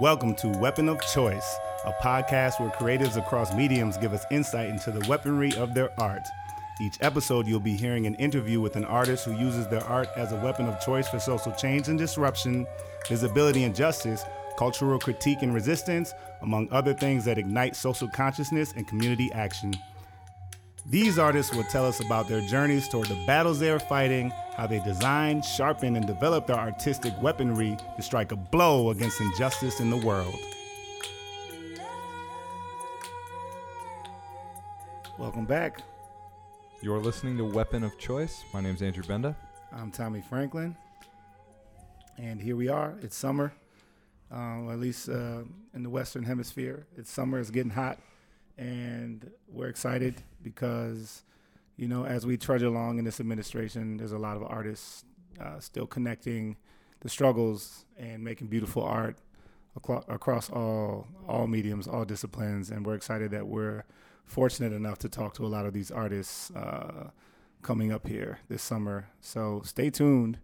Welcome to Weapon of Choice, a podcast where creatives across mediums give us insight into the weaponry of their art. Each episode, you'll be hearing an interview with an artist who uses their art as a weapon of choice for social change and disruption, visibility and justice, cultural critique and resistance, among other things that ignite social consciousness and community action. These artists will tell us about their journeys toward the battles they are fighting, how they design, sharpen, and develop their artistic weaponry to strike a blow against injustice in the world. Welcome back. You're listening to Weapon of Choice. My name's Andrew Benda. I'm Tommy Franklin, and here we are. It's summer, uh, at least uh, in the Western Hemisphere. It's summer. It's getting hot, and we're excited because, you know, as we trudge along in this administration, there's a lot of artists uh, still connecting the struggles and making beautiful art across all all mediums, all disciplines, and we're excited that we're fortunate enough to talk to a lot of these artists uh, coming up here this summer. So stay tuned.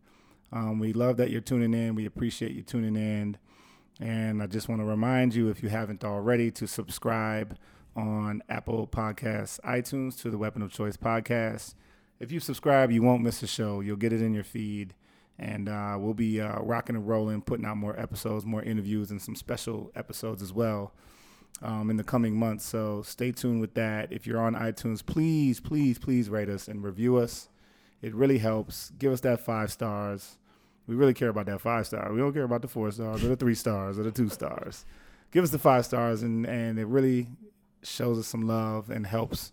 Um, we love that you're tuning in. We appreciate you tuning in. And I just want to remind you, if you haven't already, to subscribe on Apple Podcasts, iTunes to the Weapon of Choice podcast. If you subscribe, you won't miss a show. You'll get it in your feed. And uh, we'll be uh, rocking and rolling, putting out more episodes, more interviews, and some special episodes as well um, in the coming months. So stay tuned with that. If you're on iTunes, please, please, please rate us and review us. It really helps. Give us that five stars. We really care about that five star. We don't care about the four stars or the three stars or the two stars. Give us the five stars, and and it really shows us some love and helps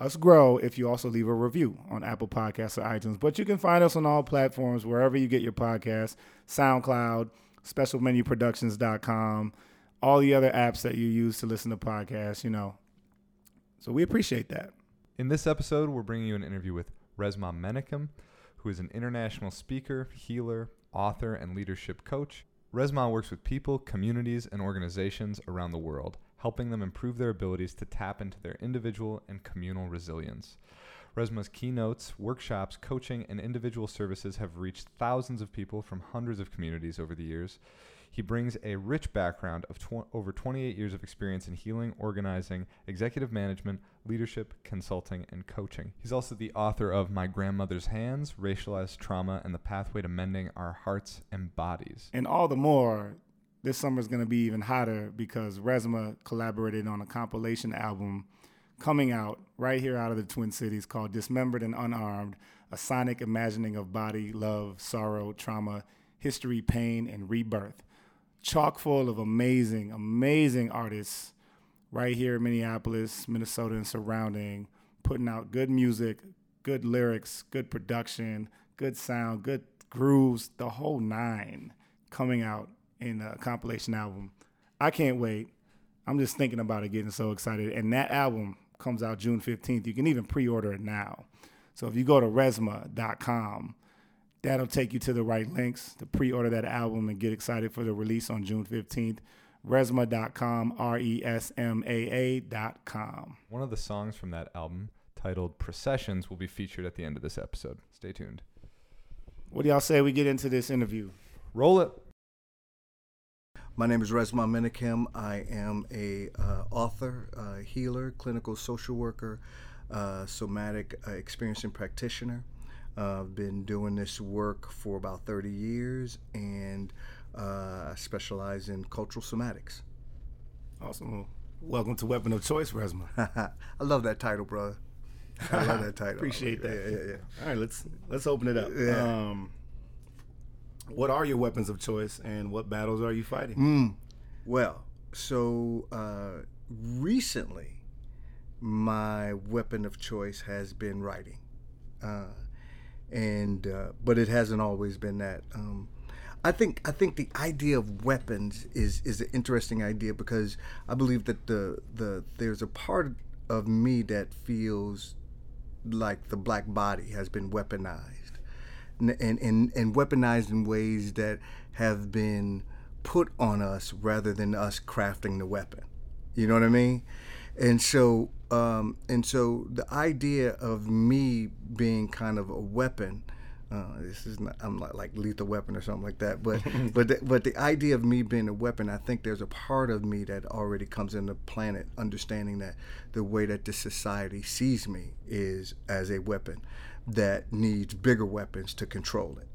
us grow if you also leave a review on Apple Podcasts or iTunes. But you can find us on all platforms, wherever you get your podcasts, SoundCloud, specialmenuproductions.com, all the other apps that you use to listen to podcasts, you know. So we appreciate that. In this episode, we're bringing you an interview with Resmaa Menakem, who is an international speaker, healer, author, and leadership coach. Resmaa works with people, communities, and organizations around the world, helping them improve their abilities to tap into their individual and communal resilience. Resmaa's keynotes, workshops, coaching, and individual services have reached thousands of people from hundreds of communities over the years. He brings a rich background of tw- over 28 years of experience in healing, organizing, executive management, leadership, consulting, and coaching. He's also the author of My Grandmother's Hands Racialized Trauma and the Pathway to Mending Our Hearts and Bodies. And all the more, this summer is going to be even hotter because Resmaa collaborated on a compilation album coming out right here out of the Twin Cities called Dismembered and Unarmed A Sonic Imagining of Body, Love, Sorrow, Trauma, History, Pain, and Rebirth. Chock full of amazing, amazing artists right here in Minneapolis, Minnesota, and surrounding, putting out good music, good lyrics, good production, good sound, good grooves, the whole nine coming out in a compilation album. I can't wait. I'm just thinking about it, getting so excited. And that album comes out June 15th. You can even pre order it now. So if you go to resmaa.com, that'll take you to the right links to pre order that album and get excited for the release on June 15th. Resmaa.com, R E S M A A.com. One of the songs from that album, titled Processions, will be featured at the end of this episode. Stay tuned. What do y'all say we get into this interview? Roll it. My name is Resmaa Menakem. I am a uh, author, uh, healer, clinical social worker, uh, somatic uh, experiencing practitioner. Uh, I've been doing this work for about 30 years, and uh, I specialize in cultural somatics. Awesome. Welcome to Weapon of Choice, Resmaa. I love that title, brother. I love that title. Appreciate that. Yeah, yeah, yeah. All right, let's let's open it up. Yeah. Um, what are your weapons of choice, and what battles are you fighting? Mm. Well, so uh, recently, my weapon of choice has been writing, uh, and uh, but it hasn't always been that. Um, I think I think the idea of weapons is is an interesting idea because I believe that the the there's a part of me that feels like the black body has been weaponized and, and, and weaponized in ways that have been put on us rather than us crafting the weapon. You know what I mean? And so, um, and so the idea of me being kind of a weapon uh, this is not I'm not like lethal weapon or something like that, but but the, but the idea of me being a weapon, I think there's a part of me that already comes into the planet, understanding that the way that this society sees me is as a weapon that needs bigger weapons to control it,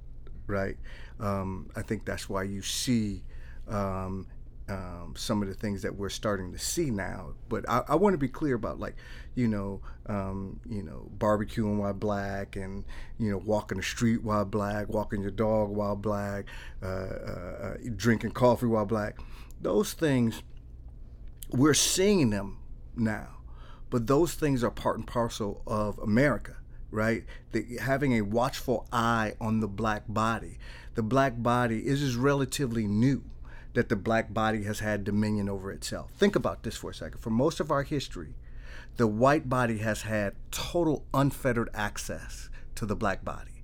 right? Um, I think that's why you see um, um, some of the things that we're starting to see now. But I, I want to be clear about like, you know, um, you know, barbecuing while black, and you know, walking the street while black, walking your dog while black, uh, uh, uh, drinking coffee while black. Those things, we're seeing them now, but those things are part and parcel of America. Right, the, having a watchful eye on the black body. The black body is is relatively new that the black body has had dominion over itself. Think about this for a second. For most of our history, the white body has had total unfettered access to the black body.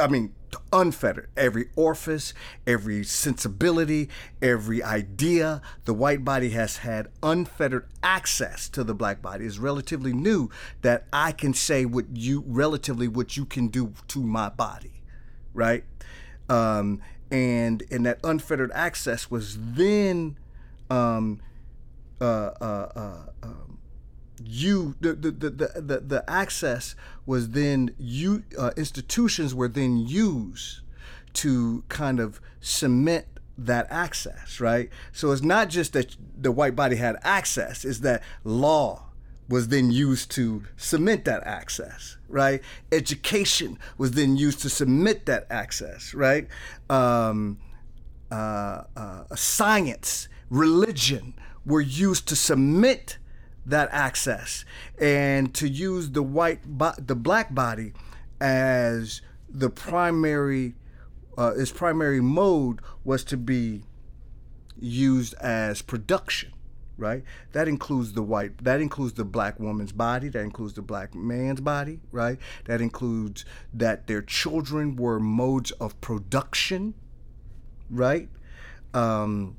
I mean, unfettered. Every orifice, every sensibility, every idea, the white body has had unfettered access to the black body. It's relatively new that I can say what you, relatively, what you can do to my body, right? Um, and and that unfettered access was then um, uh, uh, uh, um, you the, the, the, the, the access was then you uh, institutions were then used to kind of cement that access right so it's not just that the white body had access it's that law was then used to cement that access, right? Education was then used to cement that access, right? Um, uh, uh, science, religion were used to cement that access and to use the white, bo- the black body as the primary, uh, its primary mode was to be used as production right? That includes the white, that includes the black woman's body, that includes the black man's body, right? That includes that their children were modes of production, right? Um,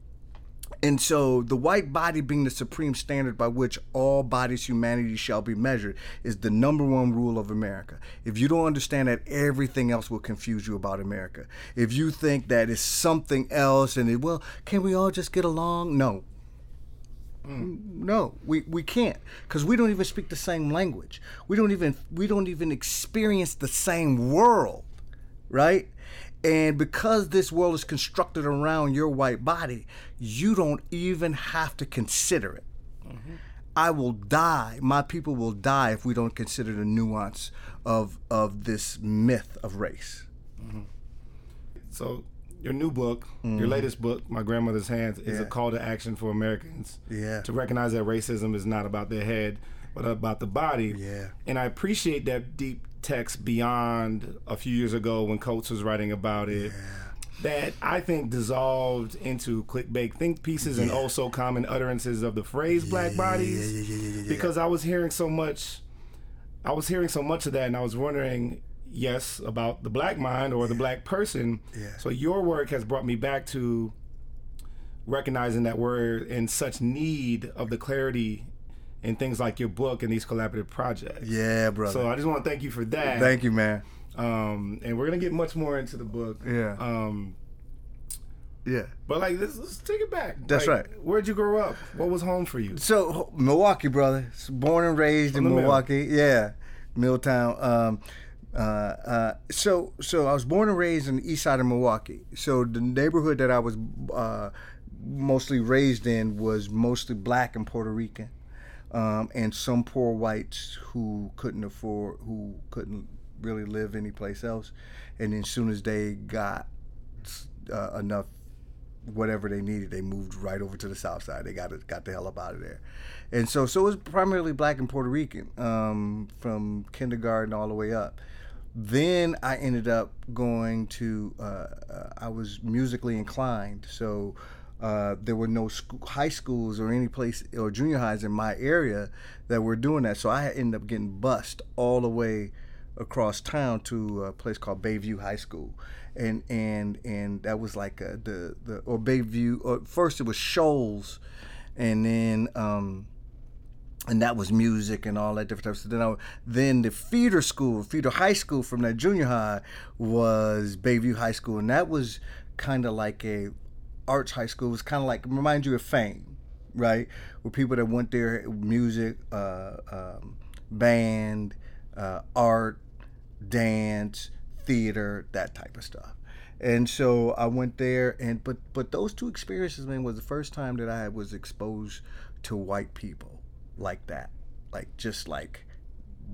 and so the white body being the supreme standard by which all bodies humanity shall be measured is the number one rule of America. If you don't understand that, everything else will confuse you about America. If you think that it's something else and it, well, can we all just get along? No. No, we, we can't because we don't even speak the same language. We don't even we don't even experience the same world, right? And because this world is constructed around your white body, you don't even have to consider it. Mm-hmm. I will die. My people will die if we don't consider the nuance of of this myth of race. Mm-hmm. So your new book, mm-hmm. your latest book, My Grandmother's Hands, is yeah. a call to action for Americans yeah. to recognize that racism is not about their head, but about the body. Yeah. And I appreciate that deep text beyond a few years ago when Coates was writing about it. Yeah. That I think dissolved into clickbait think pieces yeah. and also common utterances of the phrase black bodies. Because I was hearing so much I was hearing so much of that and I was wondering yes about the black mind or the black person. Yeah. So your work has brought me back to recognizing that we're in such need of the clarity in things like your book and these collaborative projects. Yeah, brother. So I just want to thank you for that. Thank you, man. Um, and we're gonna get much more into the book. Yeah. Um, yeah. But like, let's, let's take it back. That's like, right. Where'd you grow up? What was home for you? So Milwaukee, brother. Born and raised From in Milwaukee. Mill. Yeah, Milltown. Um, uh, uh, so so I was born and raised in the east side of Milwaukee. So the neighborhood that I was uh, mostly raised in was mostly black and Puerto Rican, um, and some poor whites who couldn't afford, who couldn't really live anyplace else. And then as soon as they got uh, enough whatever they needed, they moved right over to the south side. They got it, got the hell up out of there. And so, so it was primarily black and Puerto Rican um, from kindergarten all the way up then I ended up going to. Uh, uh, I was musically inclined, so uh, there were no school, high schools or any place or junior highs in my area that were doing that. So I ended up getting bused all the way across town to a place called Bayview High School, and and and that was like a, the the or Bayview. Or first it was Shoals, and then. Um, and that was music and all that different stuff. So then, I, then the feeder school, feeder high school from that junior high was Bayview High School, and that was kind of like a arts high school. Was kind of like remind you of Fame, right? Where people that went there, music, uh, um, band, uh, art, dance, theater, that type of stuff. And so I went there, and but but those two experiences, man, was the first time that I was exposed to white people like that, like just like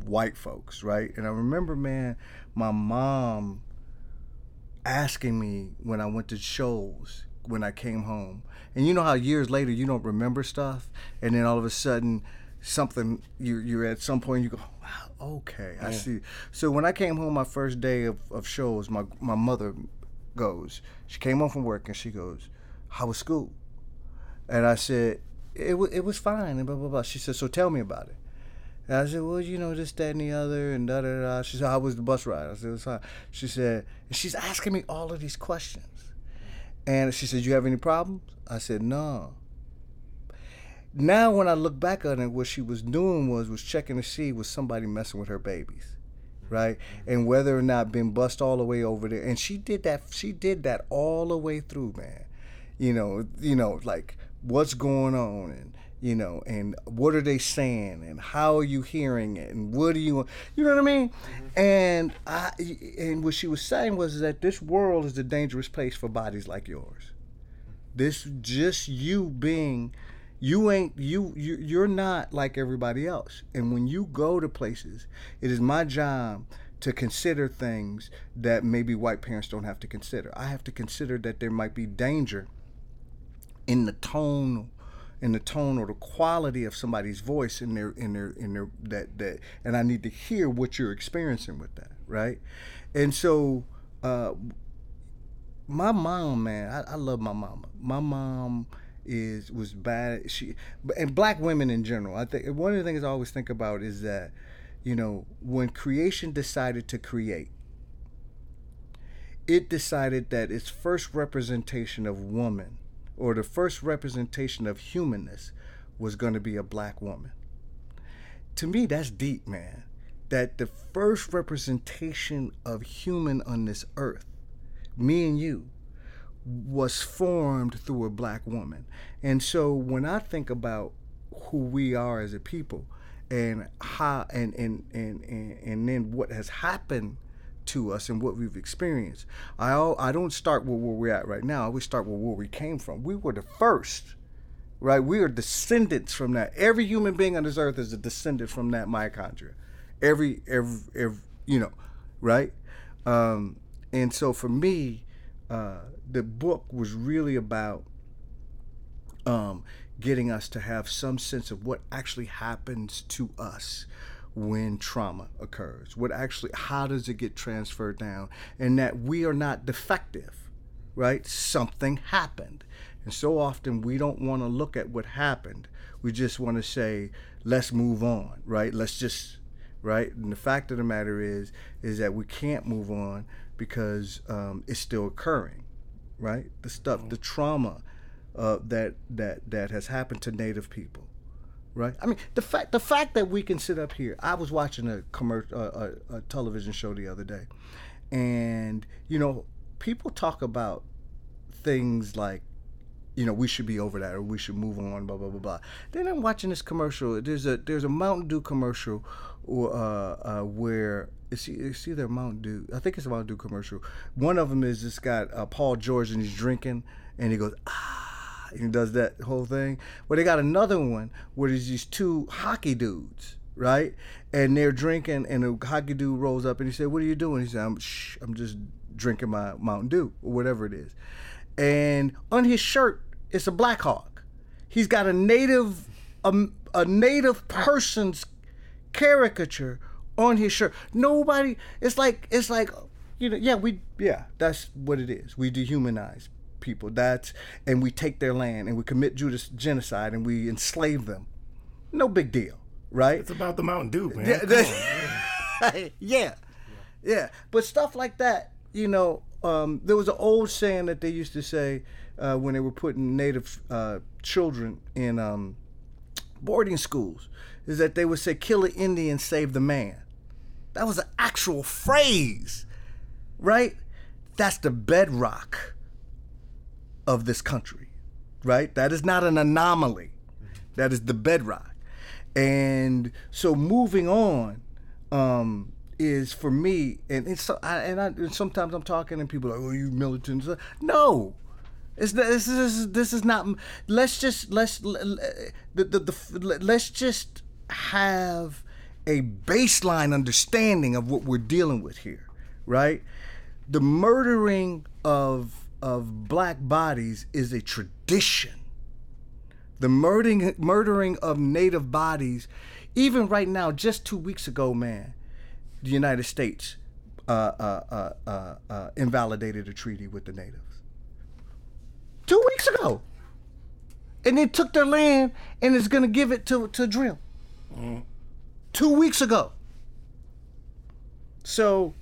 white folks, right? And I remember, man, my mom asking me when I went to shows when I came home, and you know how years later you don't remember stuff, and then all of a sudden something you you're at some point you go wow okay i see so when i came home my first day of, of shows my my mother goes she came home from work and she goes how was school and i said it, it was fine and blah blah blah she said so tell me about it and I said, well, you know, this, that, and the other, and da da da. She said, how was the bus ride? I said, it was fine. She said, and she's asking me all of these questions. And she said, you have any problems? I said, no now when I look back on it, what she was doing was was checking to see was somebody messing with her babies, right? And whether or not been bust all the way over there. And she did that. She did that all the way through, man. You know, you know, like what's going on and you know, and what are they saying, and how are you hearing it, and what do you, you know what I mean? Mm-hmm. And I, and what she was saying was that this world is a dangerous place for bodies like yours. This just you being you ain't you, you you're not like everybody else and when you go to places it is my job to consider things that maybe white parents don't have to consider i have to consider that there might be danger in the tone in the tone or the quality of somebody's voice in their in their in their that that and i need to hear what you're experiencing with that right and so uh my mom man i, I love my mama my mom is was bad. She and black women in general. I think one of the things I always think about is that, you know, when creation decided to create, it decided that its first representation of woman, or the first representation of humanness, was going to be a black woman. To me, that's deep, man. That the first representation of human on this earth, me and you, was formed through a black woman. And so when I think about who we are as a people and how and and and and, and then what has happened to us and what we've experienced. I I don't start with where we're at right now. I always start with where we came from. We were the first, right? We are descendants from that. Every human being on this earth is a descendant from that mitochondria. Every every, every you know, right? Um, and so for me, uh, the book was really about um, getting us to have some sense of what actually happens to us when trauma occurs. What actually, how does it get transferred down? And that we are not defective, right? Something happened. And so often we don't want to look at what happened. We just want to say, let's move on, right? Let's just, right? And the fact of the matter is, is that we can't move on because um, it's still occurring right? The stuff, the trauma uh, that that that has happened to Native people, right? I mean, the fact the fact that we can sit up here. I was watching a commercial, a, a television show the other day, and you know, people talk about things like you know, we should be over that or we should move on, blah blah blah blah. Then I'm watching this commercial. There's a there's a Mountain Dew commercial, uh, uh, where it's, it's either Mountain Dew. I think it's a Mountain Dew commercial. One of them is just got uh, Paul George and he's drinking and he goes ah, and he does that whole thing. Well, they got another one where there's these two hockey dudes right? And they're drinking, and the hockey dude rolls up and he said, "What are you doing?" He said, "I'm shh, I'm just drinking my Mountain Dew or whatever it is." And on his shirt it's a Black Hawk. He's got a native a, a native person's caricature on his shirt. Nobody. It's like it's like you know. Yeah, we yeah. That's what it is. We dehumanize people. That's and we take their land and we commit Judas genocide and we enslave them. No big deal, right? It's about the Mountain Dew, man. Yeah, yeah, yeah. But stuff like that, you know. Um, there was an old saying that they used to say uh, when they were putting Native uh, children in um, boarding schools. is that they would say, "Kill the Indian, save the man." That was an actual phrase, right? That's the bedrock of this country, right? That is not an anomaly. That is the bedrock. And so moving on um, is for me, and it's so- I, and, I, and sometimes I'm talking and people are like, "Oh, you militants?" No, it's this is this is not. Let's just let's the, the, the let's just have a baseline understanding of what we're dealing with here, right? The murdering of of black bodies is a tradition. The murdering murdering of native bodies, even right now, just two weeks ago, man, the United States uh, uh, uh, uh, uh, invalidated a treaty with the natives. Two weeks ago, and they took their land and is going to give it to to drill. Two weeks ago. So,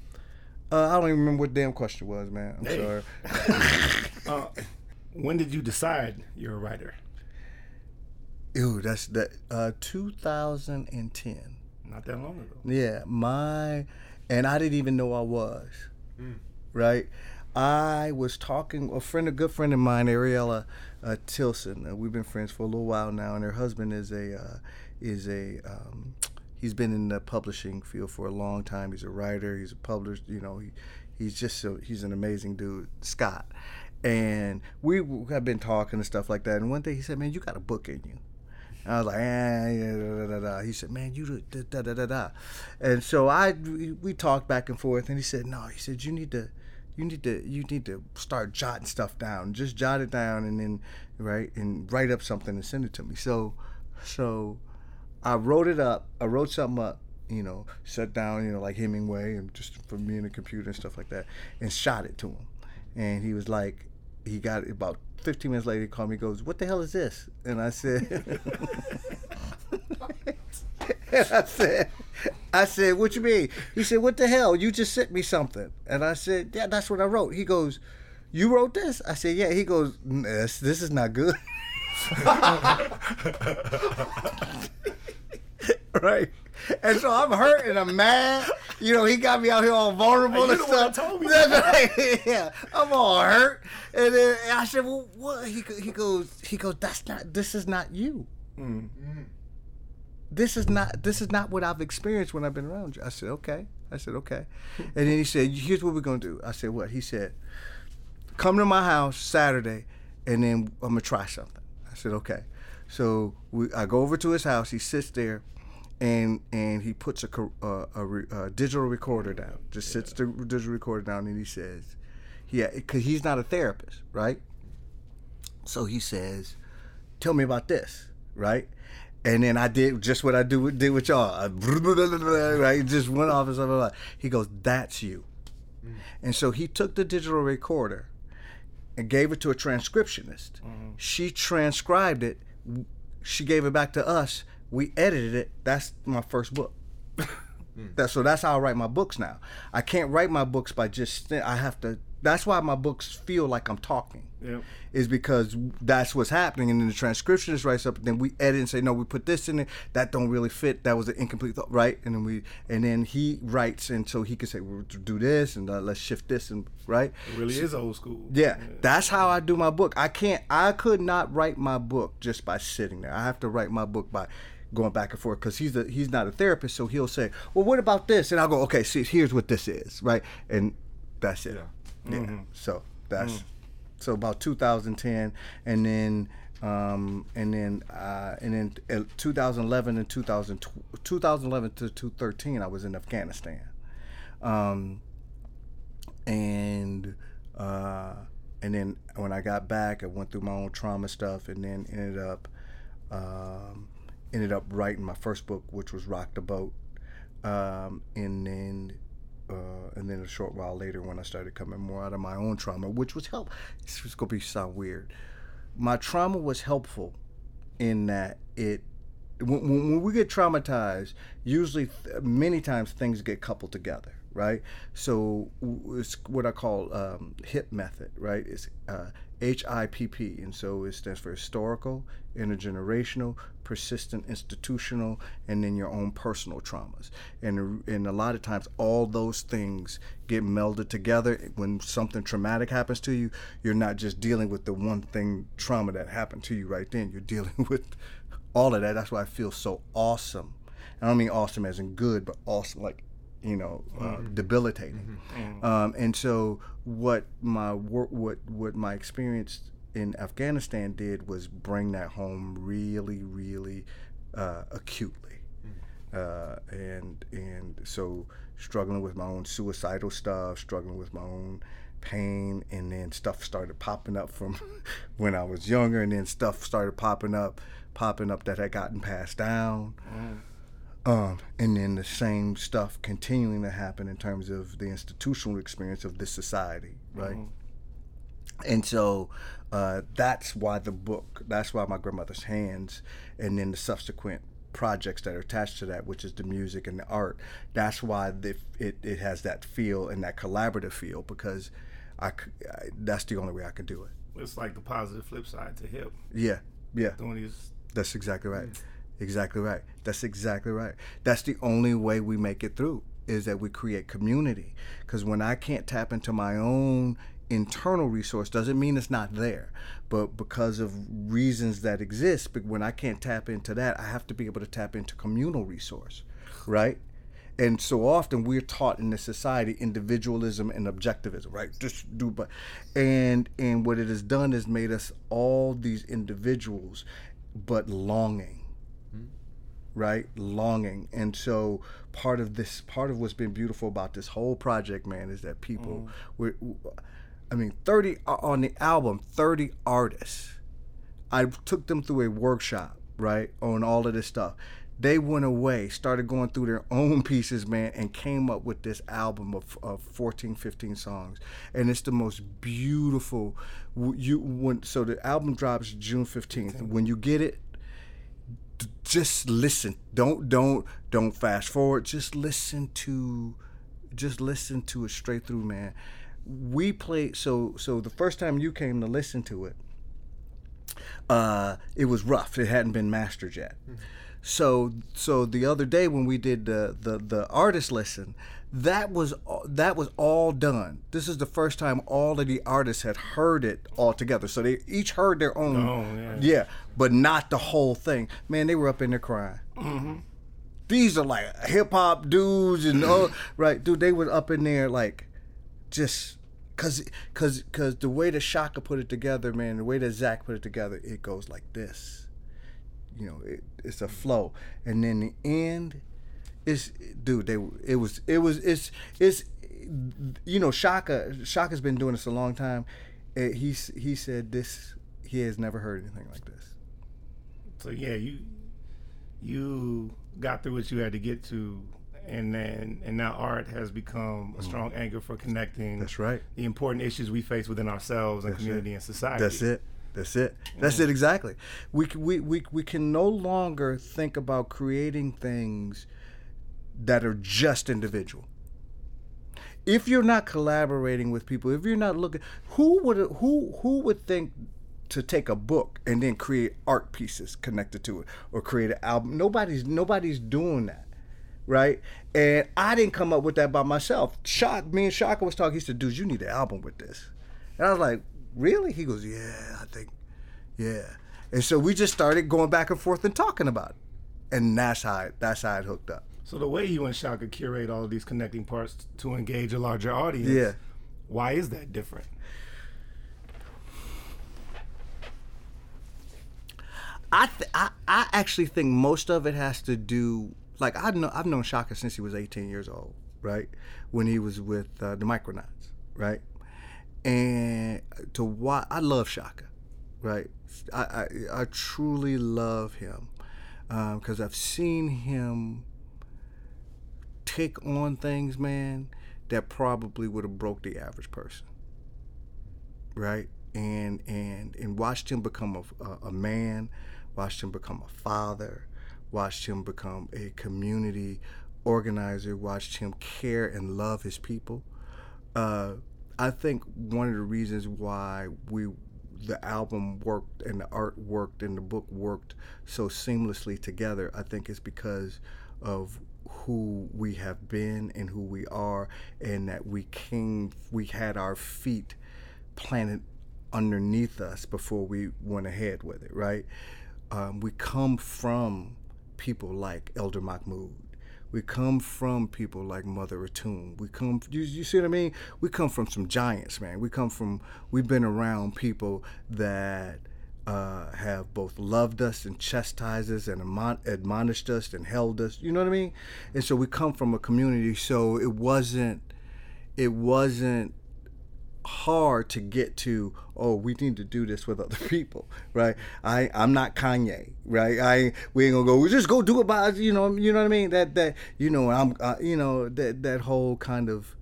uh, I don't even remember what damn question was, man. I'm sorry. Uh, when did you decide you're a writer? Ew, that's that. Uh, 2010. Not that long ago. Yeah, my, and I didn't even know I was. Right, I was talking a friend, a good friend of mine, Ariella uh, Tilson. Uh, we've been friends for a little while now, and her husband is a uh, is a um, he's been in the publishing field for a long time. He's a writer. He's a published. You know, he, he's just so he's an amazing dude, Scott. And we have been talking and stuff like that. And one day he said, "Man, you got a book in you." I was like, eh, yeah, da, da, da. He said, man, you da, da, da, da. And so I, we talked back and forth, and he said, no, he said, you need to, you need to, you need to start jotting stuff down. Just jot it down, and then, right, and write up something and send it to me. So, so, I wrote it up. I wrote something up. You know, sat down, you know, like Hemingway, and just for me and the computer and stuff like that, and shot it to him. And he was like, he got about 15 minutes later. He called me. Goes, "What the hell is this?" And I said, and I said, I said, "What you mean?" He said, "What the hell? You just sent me something." And I said, "Yeah, that's what I wrote." He goes, "You wrote this?" I said, "Yeah." He goes, "This, this is not good." right. And so I'm hurt and I'm mad. You know, he got me out here all vulnerable and stuff. told me yeah, I'm all hurt. And then I said, "Well, what?" He he goes, he goes, "That's not. This is not you. Mm. This is not. This is not what I've experienced when I've been around you." I said, "Okay." I said, "Okay." And then he said, "Here's what we're gonna do." I said, "What?" He said, "Come to my house Saturday, and then I'm gonna try something." I said, "Okay." So we, I go over to his house. He sits there, and and he puts a, uh, a, a digital recorder down. Just sits the digital recorder down, and he says, "Yeah," because he's not a therapist, right? So he says, "Tell me about this," right? And then I did just what I do did with y'all. I, right, just went off and stuff like. He goes, "That's you." And so he took the digital recorder and gave it to a transcriptionist. She transcribed it. She gave it back to us. We edited it. That's my first book. That, so that's how I write my books now. I can't write my books by just. I have to. That's why my books feel like I'm talking. Yep. Is because that's what's happening, and then the transcriptionist writes up, and then we edit and say, no, we put this in it. That don't really fit. That was an incomplete thought, right? And then we, and then he writes, and so he can say, well, do this, and uh, let's shift this, and right. It really is old school. Yeah, that's how I do my book. I can't. I could not write my book just by sitting there. I have to write my book by going back and forth because he's a, he's not a therapist. So he'll say, "Well, what about this?" And I'll go, "Okay, see, here's what this is, right?" And that's it. Yeah. So that's so about 2010, and then um, and then uh, and then uh, 2011 and 2000, 2011 to 2013, I was in Afghanistan. Um, and uh, and then when I got back, I went through my own trauma stuff, and then ended up um, ended up writing my first book, which was Rock the Boat, um, and then. Uh, and then a short while later, when I started coming more out of my own trauma, which was help, it's just gonna be sound weird. My trauma was helpful in that it when, when we get traumatized, usually many times things get coupled together, right? So it's what I call um, HIP method, right? It's uh, HIPP, and so it stands for historical, intergenerational, persistent institutional, and then your own personal traumas. And and a lot of times, all those things get melded together. When something traumatic happens to you, you're not just dealing with the one thing trauma that happened to you right then. You're dealing with all of that. That's why I feel so awesome. I don't mean awesome as in good, but awesome like you know, uh, debilitating. Um, and so what my work, what what my experience in Afghanistan did was bring that home really, really uh, acutely. Uh, and and so struggling with my own suicidal stuff, struggling with my own pain, and then stuff started popping up from when I was younger, and then stuff started popping up, popping up that had gotten passed down. Um, and then the same stuff continuing to happen in terms of the institutional experience of this society, right? And so uh, that's why the book, that's why my grandmother's hands, and then the subsequent projects that are attached to that, which is the music and the art, that's why the, it, it has that feel and that collaborative feel because I, I- that's the only way I can do it. It's like the positive flip side to hip. Yeah, yeah. Doing these That's exactly right. Exactly right. That's exactly right. That's the only way we make it through is that we create community. Because when I can't tap into my own internal resource, doesn't mean it's not there, but because of reasons that exist, but when I can't tap into that, I have to be able to tap into communal resource, right? And so often we're taught in this society individualism and objectivism, right? Just do but and and what it has done is made us all these individuals but longing mm-hmm. right? Longing. And so part of this part of what's been beautiful about this whole project man is that people mm. were i mean 30 uh, on the album 30 artists. I took them through a workshop right on all of this stuff. They went away started going through their own pieces man and came up with this album of, of 14 15 songs. And it's the most beautiful you when so the album drops june 15th when you get it just listen. Don't don't don't fast forward. Just listen to just listen to it straight through man we played so so the first time you came to listen to it uh it was rough. It hadn't been mastered yet. So so the other day when we did the the, the artist lesson that was that was all done. This is the first time all of the artists had heard it all together. So they each heard their own Oh, yeah. yeah but not the whole thing. Man they were up in there crying. These are like hip hop dudes and all right, dude. They were up in there like just cause cause cause the way that Shaka put it together, man, the way that Zach put it together, it goes like this. You know, it, it's a flow, and then the end is, dude. They it was it was it's it's you know Shaka Shaka's been doing this a long time. Eh, He he said this he has never heard anything like this. So yeah, you you got through what you had to get to, and then and now art has become a strong anchor for connecting. Mm. That's right. The important issues we face within ourselves and That's community it. and society. That's it. That's it. That's it exactly. We, we, we, we can no longer think about creating things that are just individual. If you're not collaborating with people, if you're not looking, who would who who would think to take a book and then create art pieces connected to it or create an album? Nobody's nobody's doing that right? And I didn't come up with that by myself. Shock, me and Shaka was talking. He said, "Dude, you need an album with this." And I was like, "Really?" He goes, "Yeah, I think, yeah." And so we just started going back and forth and talking about it, and that's how it, that's how it hooked up. So the way you and Shaka curate all of these connecting parts to engage a larger audience. Yeah. Why is that different? I, th- I I actually think most of it has to do like I know I've known Shaka since he was 18 years old, right? When he was with uh, the Micronauts, right? And to why I love Shaka, right? I I, I truly love him because I've seen him take on things, man, that probably would have broke the average person right? And and and watched him become a, a, a man, watched him become a father, watched him become a community organizer, watched him care and love his people. Uh, I think one of the reasons why we the album worked and the art worked and the book worked so seamlessly together, I think is because of who we have been and who we are, and that we came, we had our feet planted underneath us before we went ahead with it, right? Um, we come from people like Elder Mahmoud. We come from people like Mother Atum. We come, you, you see what I mean? We come from some giants, man. We come from, we've been around people that uh, have both loved us and chastised us and admonished us and held us. You know what I mean? And so we come from a community. So it wasn't, it wasn't hard to get to oh we need to do this with other people right? I i'm not kanye right? I we ain't gonna go we just go do it by you know you know what i mean? That that you know i'm uh, you know that that whole kind of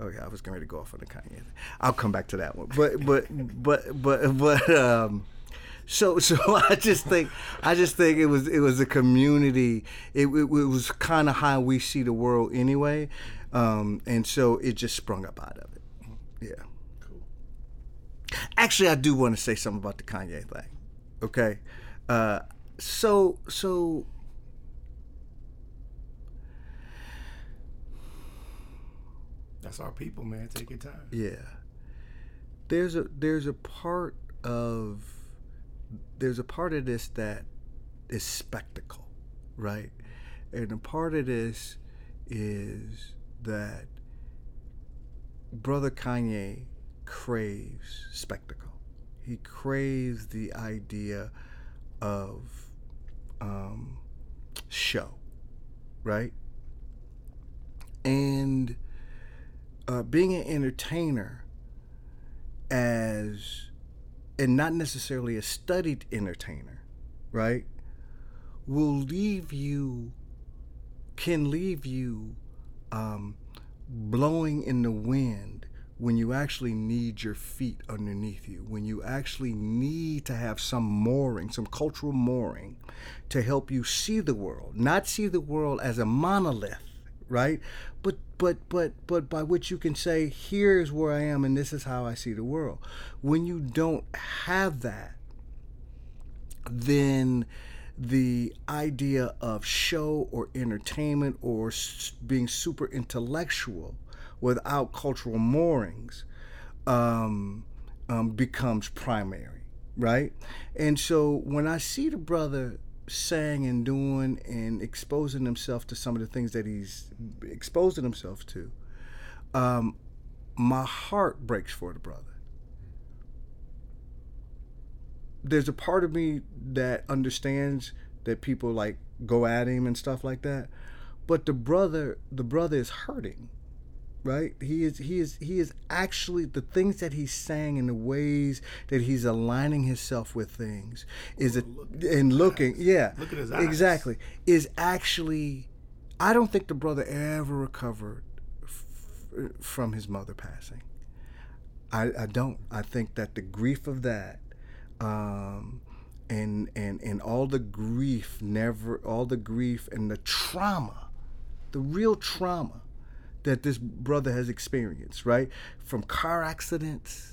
oh yeah i was going to go off on the kanye i'll come back to that one. But but but but but um so so I just think I just think it was it was a community. It, it, it was kind of how we see the world anyway, um, and so it just sprung up out of it. Yeah. Cool. Actually, I do want to say something about the Kanye thing. Okay. Uh, so so. That's our people, man. Take your time. Yeah. There's a there's a part of there's a part of this that is spectacle, right? And a part of this is that Brother Kanye craves spectacle. He craves the idea of um, show, right? And uh, being an entertainer as and not necessarily a studied entertainer, right, will leave you, can leave you um, blowing in the wind when you actually need your feet underneath you, when you actually need to have some mooring, some cultural mooring to help you see the world, not see the world as a monolith, right? But but but but by which you can say, here's where I am and this is how I see the world. When you don't have that, then the idea of show or entertainment or being super intellectual without cultural moorings um, um, becomes primary, right? And so when I see the brother saying and doing and exposing himself to some of the things that he's exposing himself to, um, my heart breaks for the brother. There's a part of me that understands that people like go at him and stuff like that, but the brother, the brother is hurting right he is he is he is actually the things that he's saying and the ways that he's aligning himself with things is it and looking eyes. yeah look at his eyes. exactly is actually i don't think the brother ever recovered f- from his mother passing I, I don't i think that the grief of that um, and and and all the grief never all the grief and the trauma the real trauma that this brother has experienced, right? From car accidents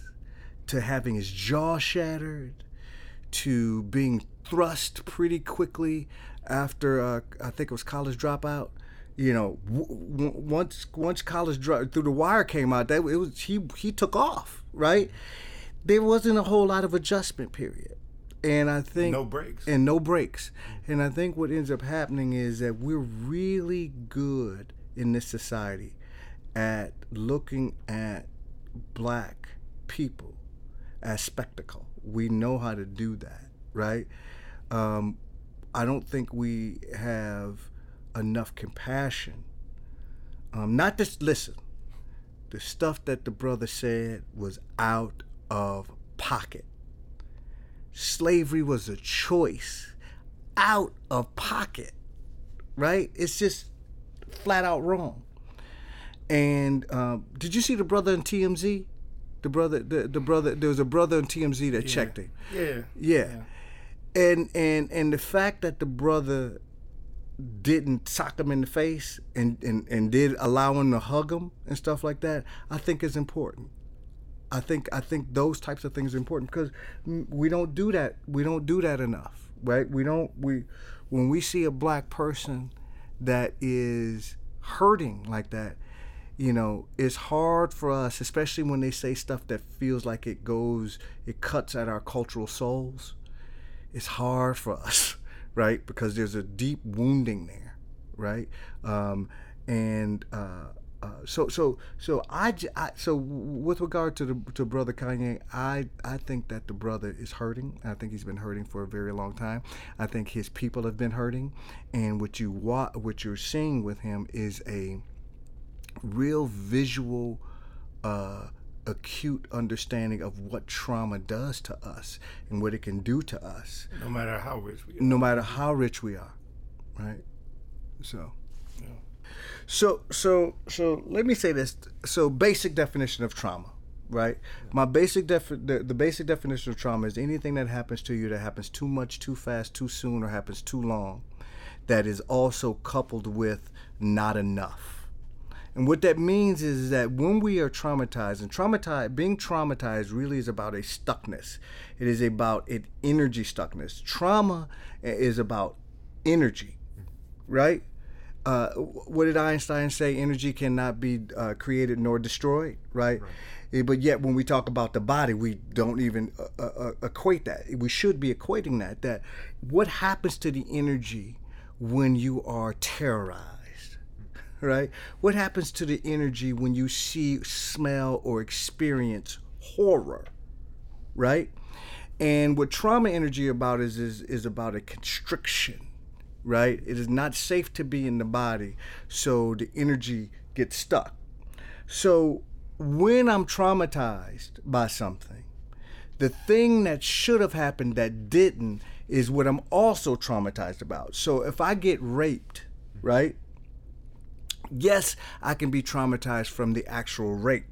to having his jaw shattered to being thrust pretty quickly after uh, I think it was college dropout. You know, w- once once college dro- through the wire came out, that it was he he took off, right? There wasn't a whole lot of adjustment period. And I think no breaks. And no breaks. And I think what ends up happening is that we're really good in this society at looking at black people as spectacle. We know how to do that, right? Um, I don't think we have enough compassion. Um, not just listen. The stuff that the brother said was out of pocket. Slavery was a choice, out of pocket, right? It's just flat out wrong. And um, did you see the brother in TMZ? The brother, the, the brother, there was a brother in TMZ that yeah. checked him. Yeah. yeah. yeah. And and and the fact that the brother didn't sock him in the face and, and, and did allow him to hug him and stuff like that, I think is important. I think I think those types of things are important because we don't do that. We don't do that enough, right? We don't we when we see a black person that is hurting like that, you know, it's hard for us, especially when they say stuff that feels like it goes, it cuts at our cultural souls. It's hard for us, right? Because there's a deep wounding there, right? Um, and uh, uh, so so so I, I, so with regard to the to brother Kanye, I I think that the brother is hurting. I think he's been hurting for a very long time. I think his people have been hurting, and what you wa- what you're seeing with him is a real visual. Uh, acute understanding of what trauma does to us and what it can do to us. No matter how rich we are. No matter how rich we are, right? So. So so so let me say this. So basic definition of trauma, right? My basic defi- the, the basic definition of trauma is anything that happens to you that happens too much, too fast, too soon, or happens too long, that is also coupled with not enough. And what that means is that when we are traumatized, and traumatized, being traumatized really is about a stuckness. It is about an energy stuckness. Trauma is about energy, right? Uh, what did Einstein say? Energy cannot be uh, created nor destroyed, right? right? But yet, when we talk about the body, we don't even uh, uh, uh, equate that. We should be equating that. That what happens to the energy when you are terrorized, right? What happens to the energy when you see, smell, or experience horror, right? And what trauma energy about is is, is about a constriction right? It is not safe to be in the body, so the energy gets stuck. So when I'm traumatized by something, the thing that should have happened that didn't is what I'm also traumatized about. So if I get raped, right? Yes, I can be traumatized from the actual rape,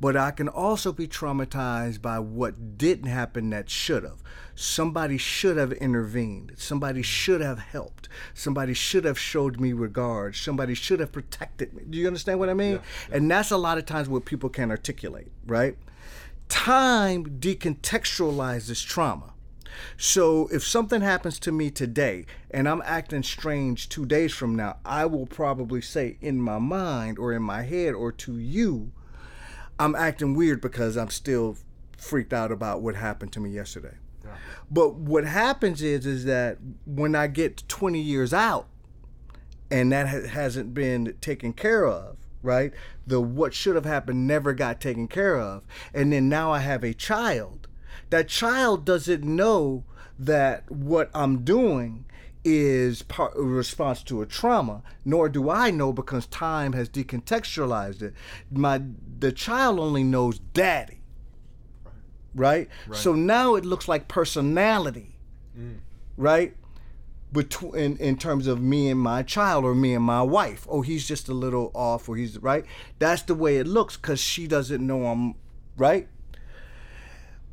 but I can also be traumatized by what didn't happen that should have. Somebody should have intervened. Somebody should have helped. Somebody should have showed me regard. Somebody should have protected me. Do you understand what I mean? Yeah, yeah. And that's a lot of times what people can't articulate, right? Time decontextualizes trauma. So if something happens to me today and I'm acting strange two days from now, I will probably say in my mind or in my head or to you, I'm acting weird because I'm still freaked out about what happened to me yesterday. But what happens is is that when I get 20 years out and that ha- hasn't been taken care of, right? The what should have happened never got taken care of. And then now I have a child. That child doesn't know that what I'm doing is part a response to a trauma, nor do I know because time has decontextualized it. My the child only knows daddy right? right? So now it looks like personality, mm. right? Between in, in terms of me and my child or me and my wife. Oh, he's just a little off, or he's right. That's the way it looks because she doesn't know I'm right.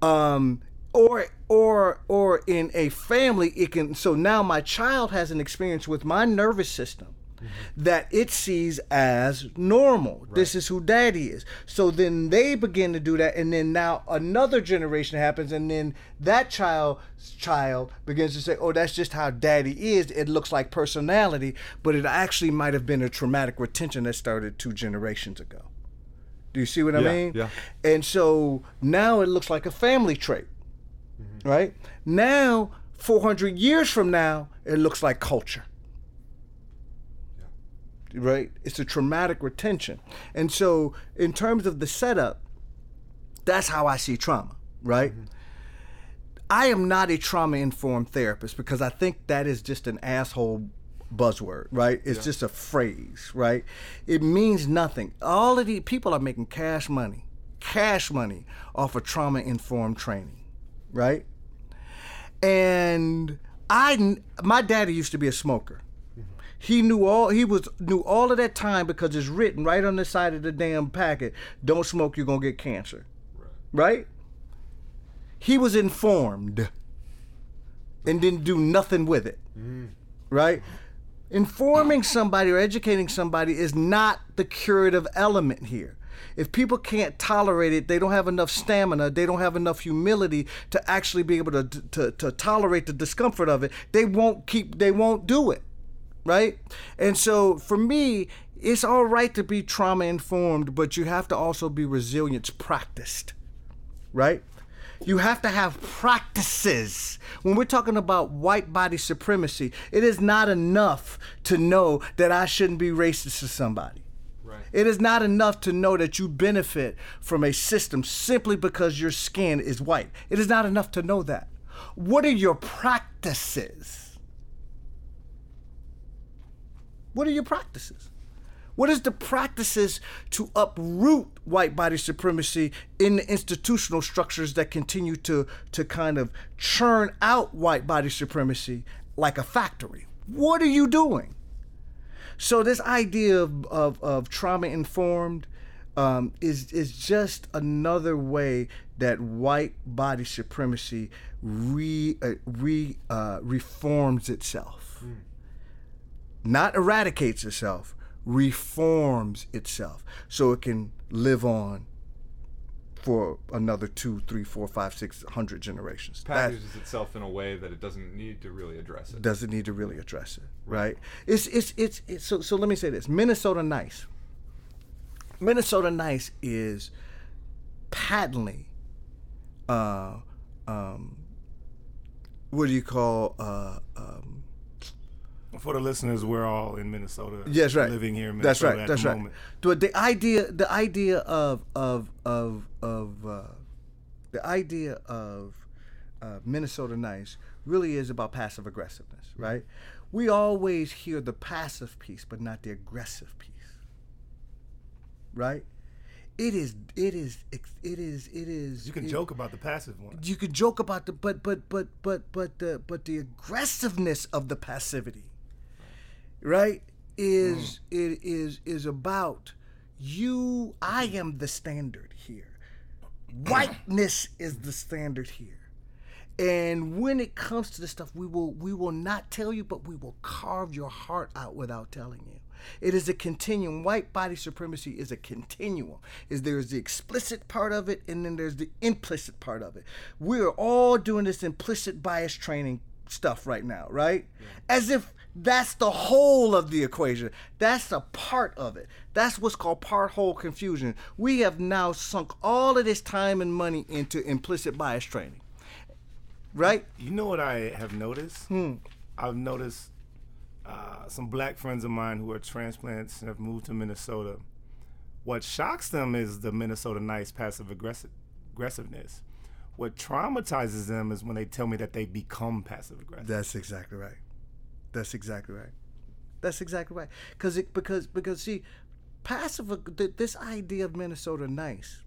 Um, or or or in a family, it can. So now my child has an experience with my nervous system mm-hmm. that it sees as normal. Right. This is who daddy is. So then they begin to do that, and then now another generation happens, and then that child child begins to say, "Oh, that's just how daddy is." It looks like personality, but it actually might have been a traumatic retention that started two generations ago. Do you see what I yeah, mean? Yeah. And so now it looks like a family trait. Right? Now, 400 years from now, it looks like culture right? It's a traumatic retention. And so, in terms of the setup, that's how I see trauma, right? Mm-hmm. I am not a trauma informed therapist because I think that is just an asshole buzzword, right? It's yeah. just a phrase, right? It means nothing. All of these people are making cash money, cash money off of trauma informed training, right? And I, my daddy used to be a smoker. He knew all he was knew all of that time because it's written right on the side of the damn packet. Don't smoke, you're gonna get cancer. Right? right? He was informed and didn't do nothing with it. Mm. Right? Informing somebody or educating somebody is not the curative element here. If people can't tolerate it, they don't have enough stamina, they don't have enough humility to actually be able to, to, to tolerate the discomfort of it, they won't keep, they won't do it. Right? And so for me, it's all right to be trauma informed, but you have to also be resilience practiced. Right? You have to have practices. When we're talking about white body supremacy, it is not enough to know that I shouldn't be racist to somebody. It is not enough to know that you benefit from a system simply because your skin is white. It is not enough to know that. What are your practices? What are your practices? What is the practices to uproot white body supremacy in the institutional structures that continue to, to kind of churn out white body supremacy like a factory? What are you doing? So this idea of, of, of trauma informed um, is is just another way that white body supremacy re, uh, re uh, reforms itself, not eradicates itself, reforms itself, so it can live on for another two, three, four, five, six hundred generations. That- Packages itself in a way that it doesn't need to really address it. doesn't need to really address it, right? It's, it's it's it's so so let me say this. Minnesota Nice. Minnesota Nice is patently uh um what do you call uh um For the listeners, we're all in Minnesota. Yes, right. Living here in That's Minnesota right. at That's the right. moment. The, the idea, the idea of of of of uh, the idea of uh, Minnesota nice really is about passive aggressiveness, right? We always hear the passive piece, but not the aggressive piece, right? It is. It is. It is. It is. You can it- joke about the passive one. you can joke about the but but but but but the but the aggressiveness of the passivity right is mm. it is is about you i am the standard here. Whiteness is the standard here. And when it comes to this stuff we will we will not tell you but we will carve your heart out without telling you. It is a continuum. White body supremacy is a continuum. Is there's the explicit part of it and then there's the implicit part of it. We're all doing this implicit bias training stuff right now right? As if that's the whole of the equation that's a part of it that's what's called part whole confusion we have now sunk all of this time and money into implicit bias training right You know what I have noticed? Hmm. I've noticed uh, some black friends of mine who are transplants and have moved to Minnesota. What shocks them is the Minnesota nice passive aggressive aggressiveness. What traumatizes them is when they tell me that they become passive aggressive. That's exactly right. That's exactly right. That's exactly right. Because it because because see, passive this idea of Minnesota nice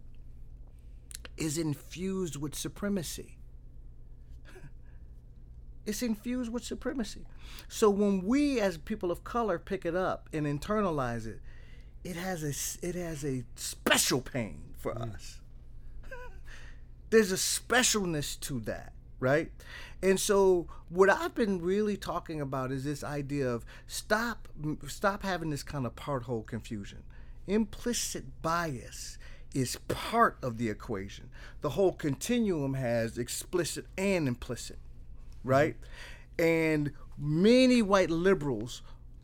is infused with supremacy. It's infused with supremacy. So when we as people of color pick it up and internalize it, it has a it has a special pain for mm. us there's a specialness to that, right? And so what I've been really talking about is this idea of stop stop having this kind of part whole confusion. Implicit bias is part of the equation. The whole continuum has explicit and implicit, right? And many white liberals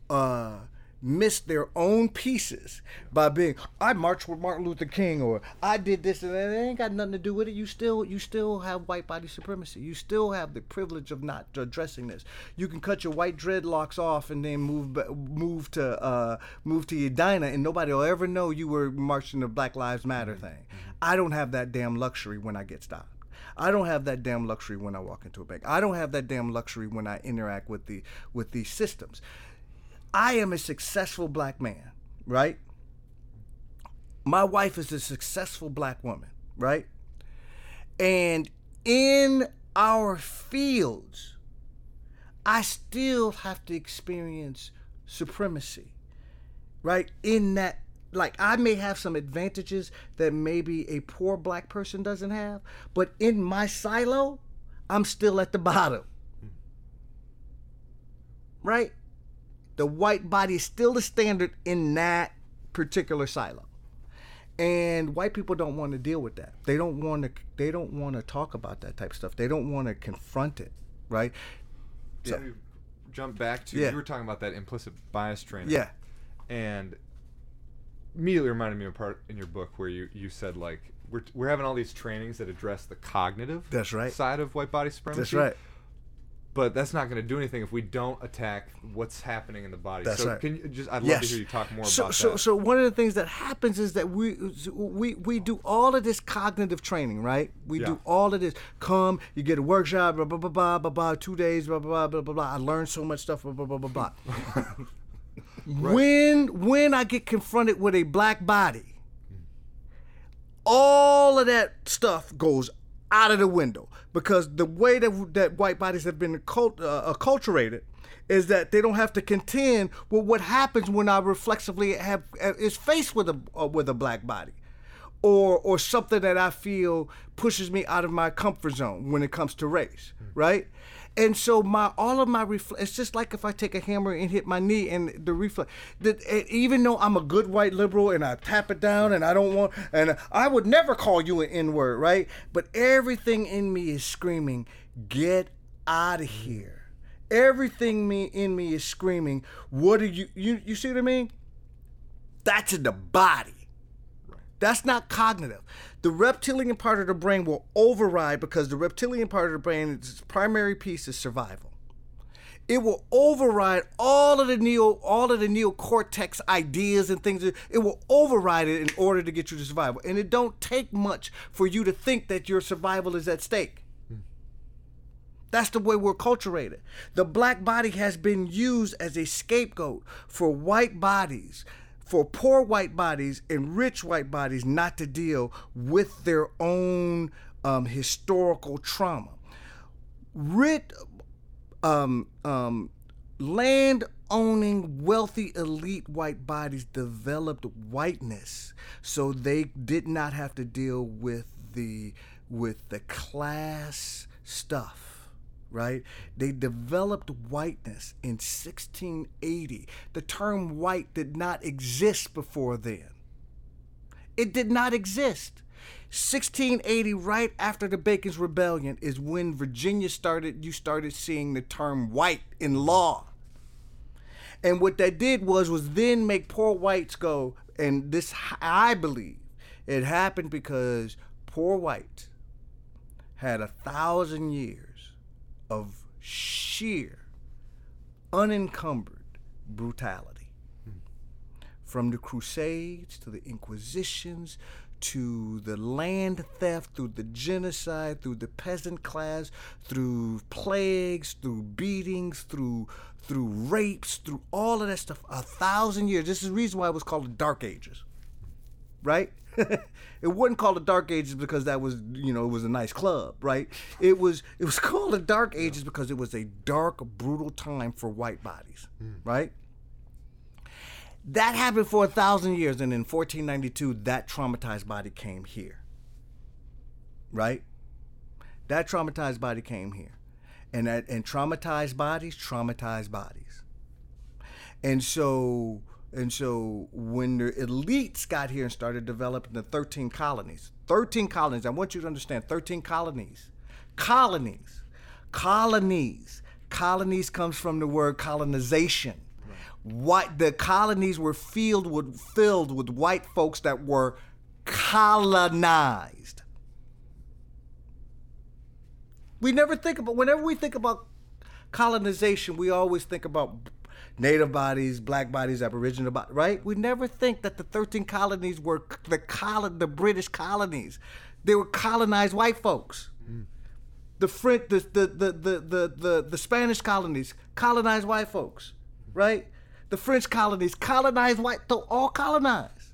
uh miss their own pieces by being I marched with Martin Luther King or I did this and that. It ain't got nothing to do with it. You still you still have white body supremacy. You still have the privilege of not addressing this. You can cut your white dreadlocks off and then move move to uh, move to Edina and nobody will ever know you were marching the Black Lives Matter thing. I don't have that damn luxury when I get stopped. I don't have that damn luxury when I walk into a bank. I don't have that damn luxury when I interact with the with these systems. I am a successful black man, right? My wife is a successful black woman, right? And in our fields, I still have to experience supremacy, right? In that, like, I may have some advantages that maybe a poor black person doesn't have, but in my silo, I'm still at the bottom, right? The white body is still the standard in that particular silo. And white people don't want to deal with that. They don't want to. They don't want to talk about that type of stuff. They don't want to confront it, right? So, yeah. jump back to Yeah. you were talking about that implicit bias training. Yeah, and immediately reminded me of a part in your book where you, you said like we're, we're having all these trainings that address the cognitive That's right. side of white body supremacy that's right. But that's not going to do anything if we don't attack what's happening in the body That's so right. can you just i'd love yes. to hear you talk more so, about so, that So one of the things that happens is that we we we do all of this cognitive training, right? We Yeah. do all of this. Come, you get a workshop, blah blah blah blah blah blah. Two days, blah blah blah blah blah. blah. I learned so much stuff, blah blah blah blah blah. When when I get confronted with a black body, all of that stuff goes out of the window because the way that that white bodies have been uh, acculturated is that they don't have to contend with what happens when I reflexively have uh, is faced with a uh, with a black body. Or, or something that I feel pushes me out of my comfort zone when it comes to race, right? And so my all of my reflex, it's just like if I take a hammer and hit my knee, and the reflex. That eh, even though I'm a good white liberal and I tap it down, and I don't want, and I would never call you an N word, right? But everything in me is screaming, "Get out of here!" Everything me in me is screaming, "What are you? You you see what I mean?" That's in the body. That's not cognitive. The reptilian part of the brain will override because the reptilian part of the brain, its primary piece is survival. It will override all of the neo, all of the neocortex ideas and things. It will override it in order to get you to survival. And it don't take much for you to think that your survival is at stake. That's the way we're culturated. The black body has been used as a scapegoat for white bodies, for poor white bodies and rich white bodies not to deal with their own um, historical trauma. Rich, um, um, land owning wealthy elite white bodies developed whiteness so they did not have to deal with the with the class stuff right? They developed whiteness in 1680 the term white did not exist before then. It did not exist. 1680 right after the bacon's rebellion is when virginia started you started seeing the term white in law. And what that did was was then make poor whites go and this i believe it happened because poor whites had a thousand years of sheer unencumbered brutality from the crusades to the inquisitions to the land theft, through the genocide, through the peasant class, through plagues, through beatings, through through rapes, through all of that stuff. A thousand years. This is the reason why it was called the Dark Ages, right? it wasn't called the Dark Ages because that was, you know, it was a nice club, right? It was it was called the Dark Ages because it was a dark, brutal time for white bodies, hmm. right? That happened for a thousand years, and in 1492, that traumatized body came here. Right? That traumatized body came here. And that and traumatized bodies, traumatized bodies. And so and so when the elites got here and started developing the 13 colonies, 13 colonies, I want you to understand 13 colonies. Colonies. Colonies. Colonies comes from the word colonization what the colonies were filled with filled with white folks that were colonized. We never think about whenever we think about colonization, we always think about native bodies, black bodies, aboriginal bodies, right? We never think that the 13 colonies were the colon the British colonies. They were colonized white folks. Mm. The French the the, the, the, the, the the Spanish colonies colonized white folks, right? the French colonies colonized white, so all colonized.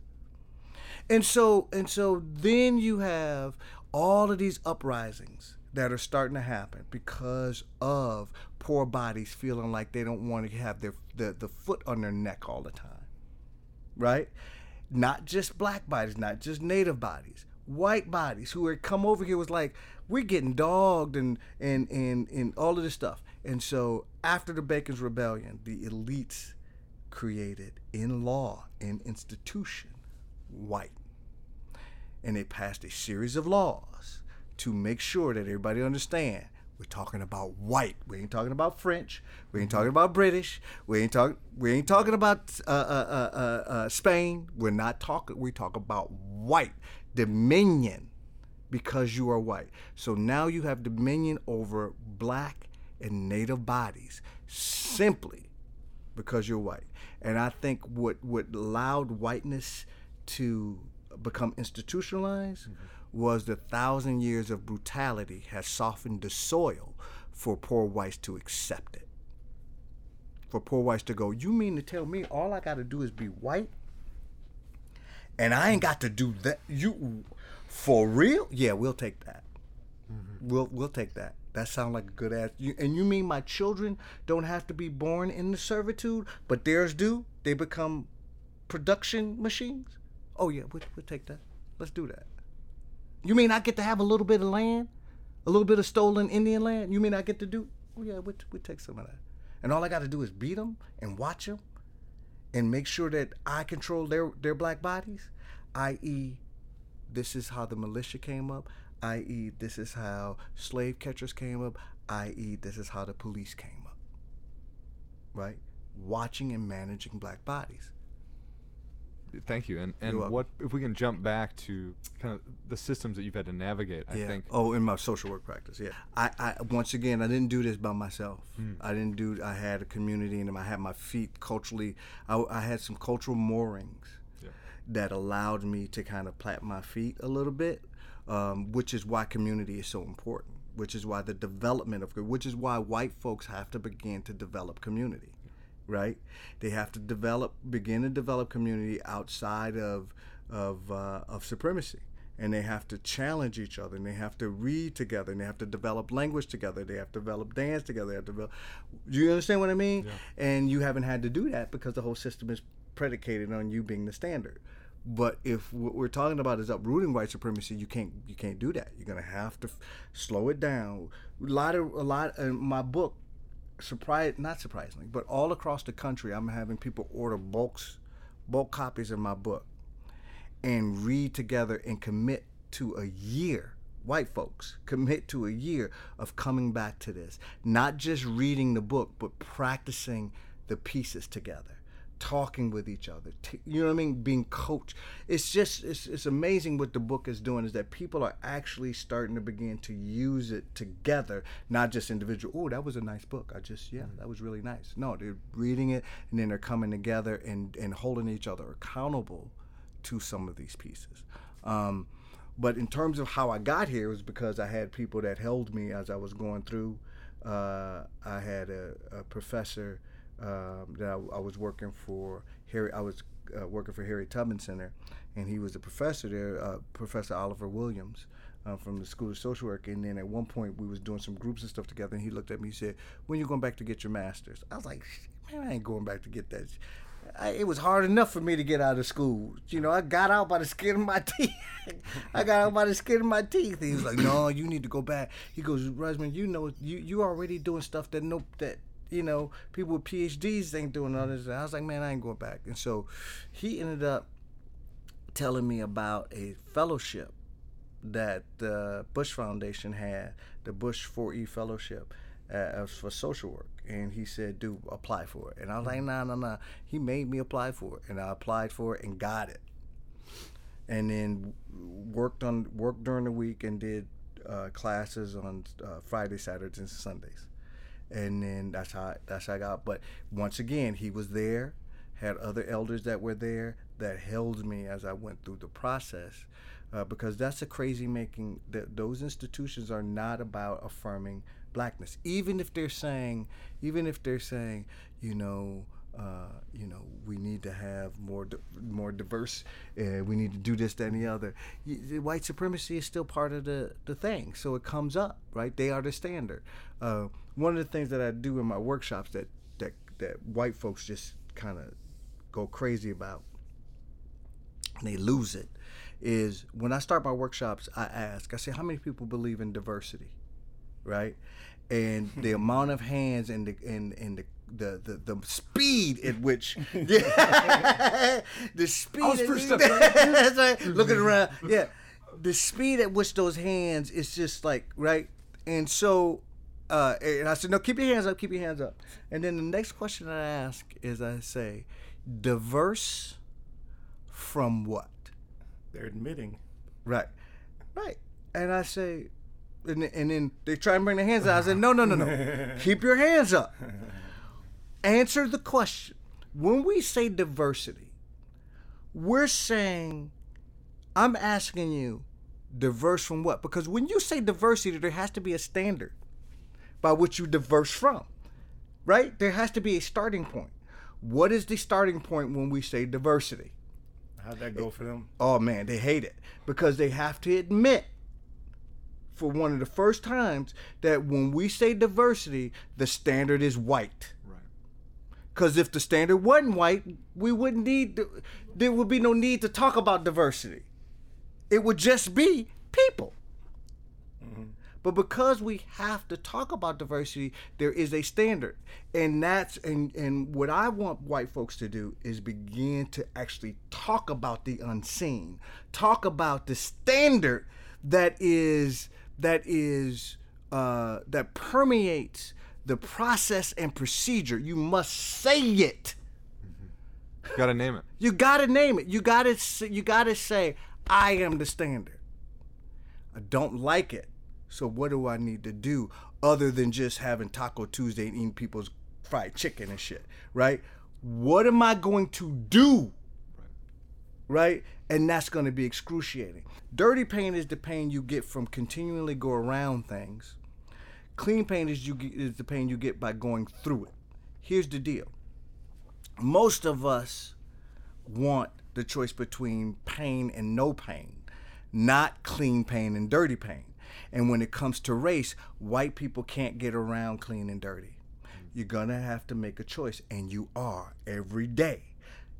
And so and so then you have all of these uprisings that are starting to happen because of poor bodies feeling like they don't want to have their the, the foot on their neck all the time. Right? Not just black bodies, not just native bodies, white bodies who had come over here was like, we're getting dogged and and and, and all of this stuff. And so after the Bacon's Rebellion, the elites created in law, in institution, white. And they passed a series of laws to make sure that everybody understand we're talking about white. We ain't talking about French. We ain't talking about British. We ain't talking. We ain't talking about uh, uh, uh, uh, Spain. We're not talking. We talk about white dominion, because you are white. So now you have dominion over black and native bodies simply because you're white. And I think what what allowed whiteness to become institutionalized. Mm-hmm was the thousand years of brutality has softened the soil for poor whites to accept it. For poor whites to go, you mean to tell me all I got to do is be white? And I ain't got to do that. You, for real? Yeah, we'll take that. Mm-hmm. We'll we'll take that. That sounds like a good ass. You, and you mean my children don't have to be born in the servitude, but theirs do? They become production machines? Oh yeah, we'll, we'll take that. Let's do that. You mean I get to have a little bit of land, a little bit of stolen Indian land? You mean I get to do? Oh yeah, we we take some of that, and all I got to do is beat them and watch them, and make sure that I control their their black bodies, i.e., this is how the militia came up, i.e., this is how slave catchers came up, i.e., this is how the police came up. Right, watching and managing black bodies. Thank you. And and what if we can jump back to kind of the systems that you've had to navigate? I yeah. think. Oh, in my social work practice, yeah. I, I once again I didn't do this by myself. Hmm. I didn't do. I had a community, and I had my feet culturally. I, I had some cultural moorings yeah. that allowed me to kind of plant my feet a little bit, um, which is why community is so important. Which is why the development of, which is why white folks have to begin to develop community right? They have to develop, begin to develop community outside of of uh, of supremacy, and they have to challenge each other, and they have to read together, and they have to develop language together. They have to develop dance together. They have to develop. Do you understand what I mean? Yeah. And you haven't had to do that because the whole system is predicated on you being the standard. But if what we're talking about is uprooting white supremacy, you can't you can't do that. You're gonna have to f- slow it down. A lot of a lot in my book surprise not surprisingly, but all across the country, I'm having people order bulks, bulk copies of my book, and read together and commit to a year. White folks commit to a year of coming back to this, not just reading the book, but practicing the pieces together talking with each other. T- you know what I mean? Being coached. It's just it's, it's amazing what the book is doing is that people are actually starting to begin to use it together, not just individual. Oh, that was a nice book. I just yeah, that was really nice. No, they're reading it and then they're coming together and and holding each other accountable to some of these pieces. Um, but in terms of how I got here was because I had people that held me as I was going through. Uh, I had a, a professor um, that I, I, was working for Harry. I was uh, working for Harriet Tubman Center, and he was a professor there, uh, Professor Oliver Williams. Uh, from the School of Social Work, and then at one point we was doing some groups and stuff together, and he looked at me and said, "When you going back to get your master's?" I was like, "Man, I ain't going back to get that." I, it was hard enough for me to get out of school. You know, I got out by the skin of my teeth. I got out by the skin of my teeth. He was like, "No, you need to go back." He goes, "Resman, you know, you you already doing stuff that no that you know, people with PhDs ain't doing all this. I was like, man, I ain't going back. And so he ended up telling me about a fellowship that the Bush Foundation had, the Bush 4E Fellowship uh, for social work. And he said, dude, apply for it. And I was like, nah, nah, nah. He made me apply for it. And I applied for it and got it. And then worked on worked during the week and did uh, classes on uh, Friday, Saturdays, and Sundays and then that's how that's how I got. But once again, he was there, had other elders that were there that held me as I went through the process, uh, because that's a crazy making. That those institutions are not about affirming blackness, even if they're saying, even if they're saying, you know. Uh, you know, we need to have more di- more diverse. Uh, we need to do this, that, and the other. Y- white supremacy is still part of the the thing, so it comes up, right? They are the standard. Uh, one of the things that I do in my workshops that that that white folks just kind of go crazy about and they lose it is when I start my workshops I ask I say how many people believe in diversity right and the amount of hands and the and, and the the the, the speed at which yeah, the speed was at- first up, That's right. looking around yeah the speed at which those hands is just like right and so uh, and I said no keep your hands up keep your hands up and then the next question I ask is I say diverse from what They're admitting. Right. Right. And I say, and, then- and then they try and bring their hands out. I said, no, no, no, no. Keep your hands up. Answer the question. When we say diversity, we're saying, I'm asking you, diverse from what? Because when you say diversity, there has to be a standard by which you diverse from, right? There has to be a starting point. What is the starting point when we say diversity? How'd that go for them? Oh man, they hate it because they have to admit for one of the first times that when we say diversity, the standard is white. Because if the standard wasn't white, we wouldn't need there would be no need to talk about diversity. It would just be people. But because we have to talk about diversity, there is a standard. And that's and and what I want white folks to do is begin to actually talk about the unseen. Talk about the standard that is that is uh, that permeates the process and procedure. You must say it. You Got to name it. You gotta name it. You gotta you gotta say, I am the standard. I don't like it. So what do I need to do other than just having Taco Tuesday and eating people's fried chicken and shit, right? What am I going to do? Right? And that's going to be excruciating. Dirty pain is the pain you get from continually go around things. Clean pain is you is the pain you get by going through it. Here's the deal. Most of us want the choice between pain and no pain, not clean pain and dirty pain. And when it comes to race, white people can't get around clean and dirty. You're gonna have to make a choice, and you are every day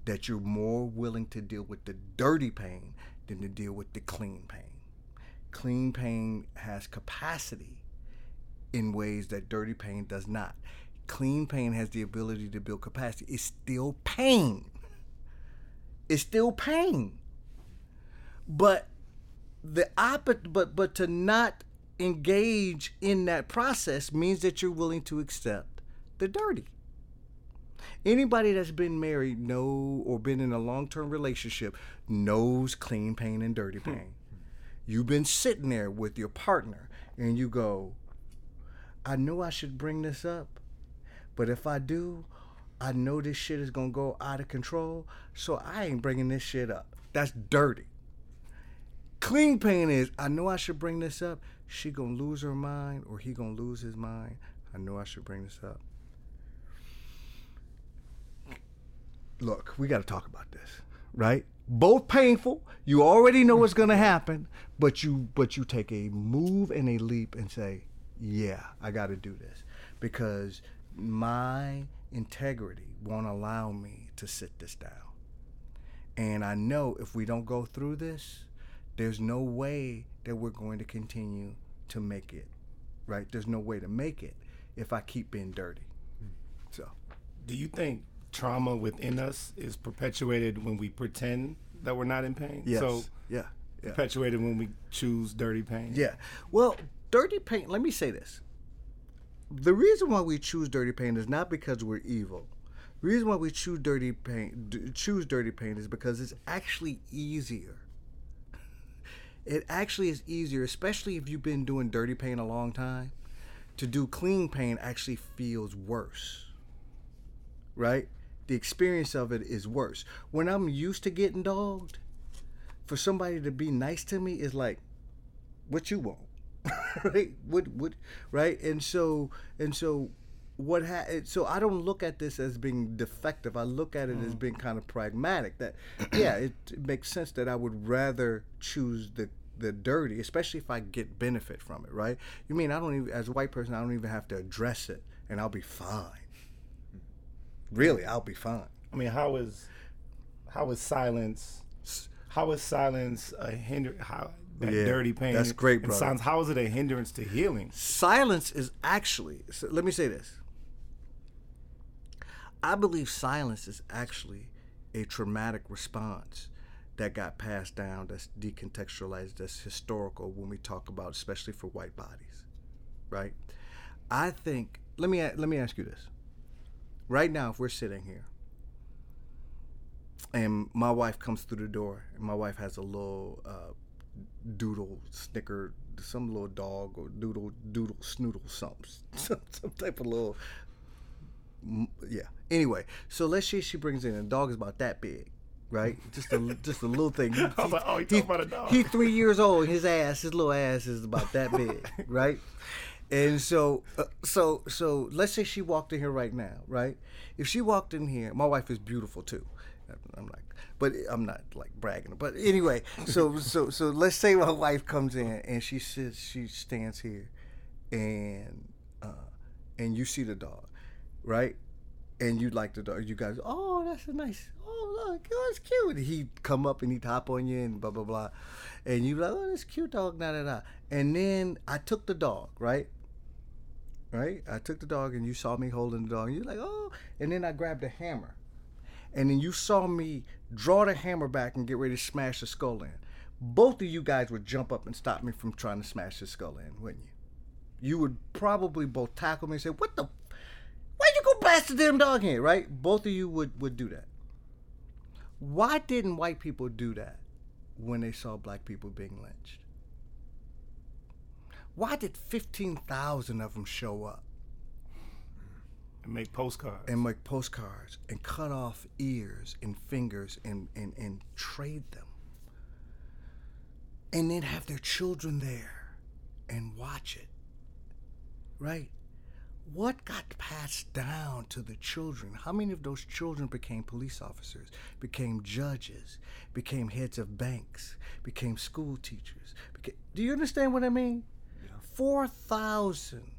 that you're more willing to deal with the dirty pain than to deal with the clean pain. Clean pain has capacity in ways that dirty pain does not. Clean pain has the ability to build capacity. It's still pain. It's still pain. But the opposite but but to not engage in that process means that you're willing to accept the dirty. Anybody that's been married know or been in a long-term relationship knows clean pain and dirty hmm. pain. You've been sitting there with your partner and you go, I know I should bring this up, but if I do, I know this shit is gonna go out of control, so I ain't bringing this shit up. That's dirty. Clean pain is I know I should bring this up. She gonna lose her mind or he gonna lose his mind. I know I should bring this up. Look, we got to talk about this, right? Both painful. You already know what's gonna happen, but you but you take a move and a leap and say, "Yeah, I got to do this," because my integrity won't allow me to sit this down. And I know if we don't go through this, there's no way that we're going to continue to make it, right? There's no way to make it if I keep being dirty. So, Do you think trauma within us is perpetuated when we pretend that we're not in pain? yes. So yeah. Yeah. perpetuated when we choose dirty pain? Yeah. Well, dirty paint, let me say this. The reason why we choose dirty paint is not because we're evil. The reason why we choose dirty paint d- choose dirty pain is because it's actually easier. It actually is easier, especially if you've been doing dirty paint a long time. To do clean paint actually feels worse. Right? The experience of it is worse. When I'm used to getting dogged, for somebody to be nice to me is like, what you want right? What what right? And so and so what ha- so i don't look at this as being defective. I look at it as mm. being kind of pragmatic that yeah it, it makes sense that i would rather choose the the dirty especially if i get benefit from it right? You mean i don't even as a white person i don't even have to address it and i'll be fine. Really i'll be fine. I mean, how is how is silence? How is silence a hinder? How that Yeah, dirty pain? that's great, and brother. Silence, how is it a hindrance to healing? silence is actually so let me say this I believe silence is actually a traumatic response that got passed down that's decontextualized that's historical when we talk about especially for white bodies right i think let me let me ask you this right now if we're sitting here and my wife comes through the door and my wife has a little uh, doodle snicker some little dog or doodle doodle snoodle something some, some type of little yeah anyway so let's say she brings in a dog is about that big right? Just a just a little thing. He, like, oh, he, about a dog. He three years old. His ass, his little ass is about that big, right? And so, uh, so, so, let's say she walked in here right now, right? If she walked in here, my wife is beautiful too. I'm like, but I'm not like bragging. But anyway, so, so, so, let's say my wife comes in and she sits, she stands here, and uh, and you see the dog, right? And you like the dog. You guys, oh, that's a nice, oh look, oh it's cute. He'd come up and he'd hop on you and blah blah blah, and you like, oh, this cute dog, da da da. And then I took the dog, right? Right? I took the dog and you saw me holding the dog. You're like, oh, and then I grabbed a hammer, and then you saw me draw the hammer back and get ready to smash the skull in. Both of you guys would jump up and stop me from trying to smash the skull in, wouldn't you? You would probably both tackle me and say, "What the? Why'd you go blast the damn dog here?" Right? Both of you would would do that. Why didn't white people do that when they saw black people being lynched? Why did 15,000 of them show up? And make postcards. And make postcards and cut off ears and fingers and, and, and trade them. And then have their children there and watch it. Right? what got passed down to the children? How many of those children became police officers, became judges, became heads of banks, became school teachers? Became, do you understand what I mean? Yeah. 4,000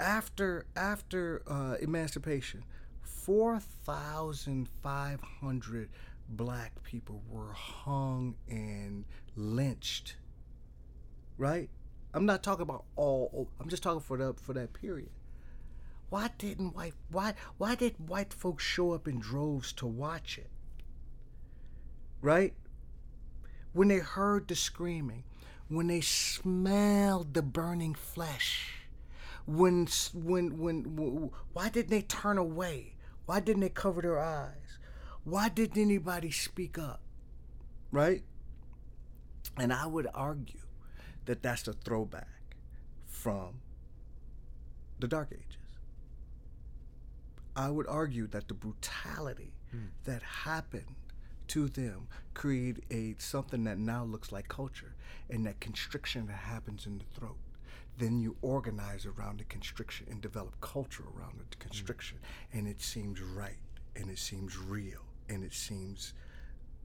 after after uh, emancipation, 4,500 black people were hung and lynched. Right? I'm not talking about all. I'm just talking for the for that period. Why didn't white why why did white folks show up in droves to watch it? Right? When they heard the screaming, when they smelled the burning flesh, when when when why didn't they turn away? Why didn't they cover their eyes? Why didn't anybody speak up? Right? And I would argue that that's a throwback from the Dark Ages. I would argue that the brutality mm. that happened to them create a something that now looks like culture and that constriction that happens in the throat then you organize around the constriction and develop culture around the constriction mm. and it seems right and it seems real and it seems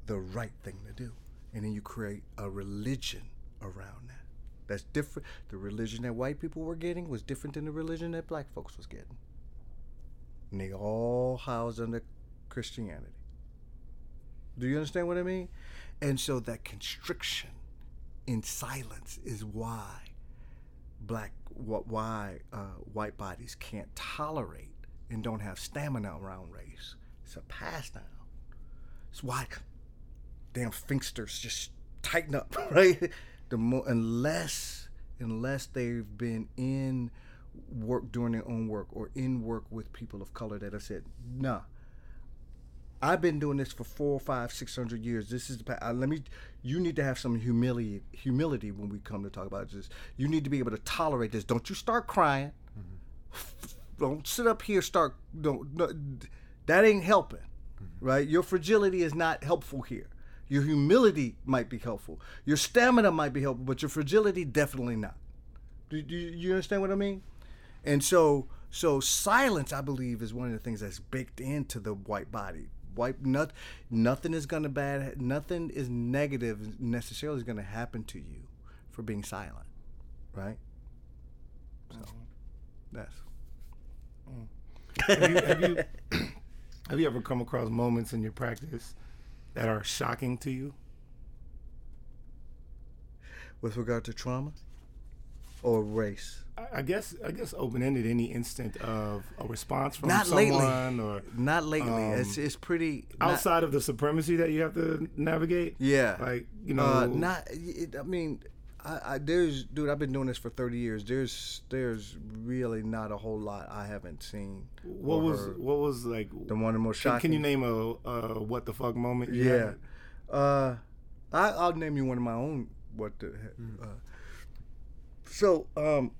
the right thing to do and then you create a religion around that that's different. The religion that white people were getting was different than the religion that black folks was getting. And they all housed under Christianity. Do you understand what I mean? And so that constriction in silence is why black why uh, white bodies can't tolerate and don't have stamina around race. It's a down. It's why damn sphincters just tighten up, right? the more unless unless they've been in work doing their own work or in work with people of color that have said, nah. I've been doing this for four, five, six hundred years. This is the uh, let me. You need to have some humility, humility when we come to talk about this. You need to be able to tolerate this. Don't you start crying. Mm-hmm. Don't sit up here. Start. Don't. No, that ain't helping, mm-hmm. right? Your fragility is not helpful here. Your humility might be helpful. Your stamina might be helpful, but your fragility definitely not. Do, do you understand what I mean? And so, so silence, I believe, is one of the things that's baked into the white body. White, not, nothing is gonna bad, nothing is negative necessarily is gonna happen to you for being silent, right? So, mm-hmm. that's. Mm. Have, you, have you have you ever come across moments in your practice that are shocking to you? With regard to trauma? Or race? I- I guess I guess open ended. Any instant of a response from Not someone lately. or Not lately. Um, it's it's pretty not- outside of the supremacy that you have to navigate. Yeah. Like you know, Uh, not. It, I mean, I, I there's dude. I've been doing this for thirty years. There's there's really not a whole lot I haven't seen. what was heard. what was like? the one of the most Can, shocking? can you name a, a what the fuck moment? you Yeah. had? Uh, I, I'll name you one of my own. What the? Uh, so um.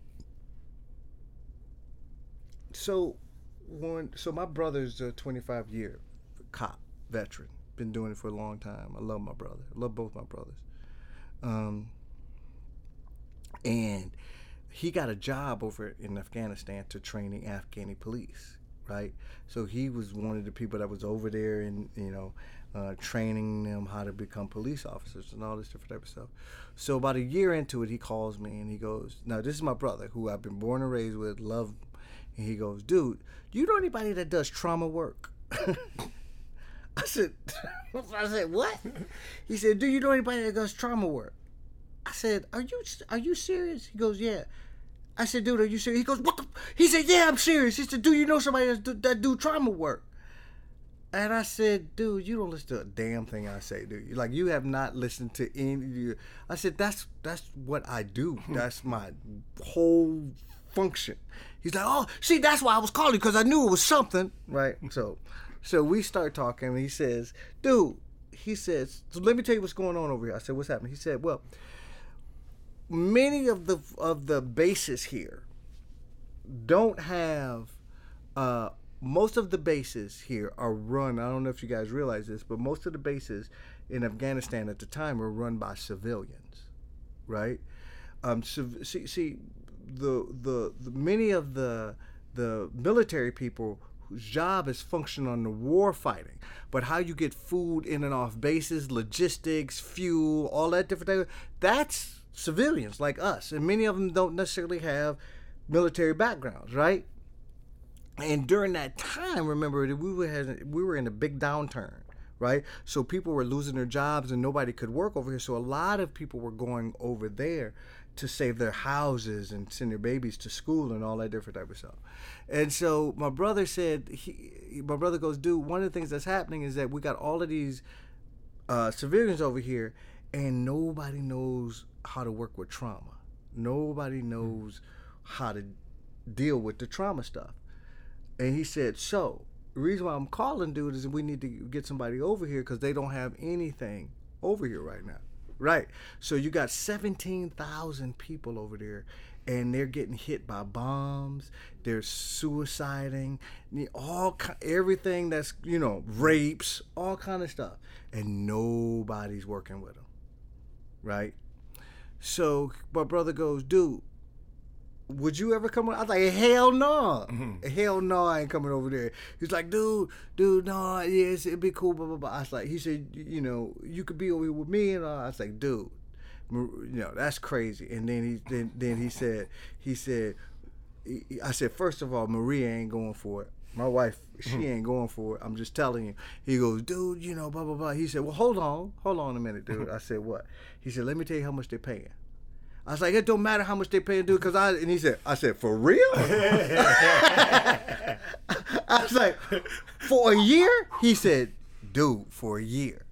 So, one. So my brother's a 25 year cop veteran. Been doing it for a long time. I love my brother. I love both my brothers. Um. And he got a job over in Afghanistan to training Afghani police, right? So he was one of the people that was over there and you know, uh, training them how to become police officers and all this different type of stuff. So about a year into it, he calls me and he goes, "Now this is my brother who I've been born and raised with, love." And he goes, "Dude, do you know anybody that does trauma work?" I said, "I said what?" He said, "Do you know anybody that does trauma work?" I said, "Are you are you serious?" He goes, "Yeah." I said, "Dude, are you serious?" He goes, "What?" The? He said, "Yeah, I'm serious." He said, "Do you know somebody that do, that do trauma work?" And I said, "Dude, you don't listen to a damn thing I say, do you? Like you have not listened to any." you- I said, "That's that's what I do. That's my whole function." He's like, "Oh, see, that's why I was calling because I knew it was something, right?" So, so we start talking. And he says, "Dude," he says, so "Let me tell you what's going on over here." I said, "What's happening?" He said, "Well." many of the of the bases here don't have uh most of the bases here are run i don't know if you guys realize this but most of the bases in afghanistan at the time were run by civilians right? Um civ- see, see the, the the many of the the military people whose job is function on the war fighting but how you get food in and off bases logistics fuel all that different thing that's civilians like us and many of them don't necessarily have military backgrounds right and during that time, remember we were had, we were in a big downturn, right? So people were losing their jobs and nobody could work over here. So a lot of people were going over there to save their houses and send their babies to school and all that different type of stuff. And so my brother said, he, my brother goes, dude, one of the things that's happening is that we got all of these uh, civilians over here, and nobody knows how to work with trauma. Nobody knows how to deal with the trauma stuff. And he said, so the reason why I'm calling, dude, is we need to get somebody over here because they don't have anything over here right now. Right. So you got 17,000 people over there and they're getting hit by bombs. They're suiciding, all everything that's, you know, rapes, all kind of stuff. And nobody's working with them. Right. So my brother goes, dude, would you ever come? I was like, hell no, mm-hmm. hell no, I ain't coming over there. He's like, dude, dude, no, yes, it'd be cool, blah blah blah. I was like, he said, you know, you could be over here with me, and all. I was like, dude, you know, that's crazy. And then he then then he said, he said, I said, first of all, Maria ain't going for it. My wife, she mm-hmm. ain't going for it. I'm just telling you. He goes, dude, you know, blah blah blah. He said, well, hold on, hold on a minute, dude. Mm-hmm. I said, what? He said, let me tell you how much they're paying. I was like, it don't matter how much they pay paying, dude, because I and he said, I said, for real? I was like, for a year? He said, dude, for a year.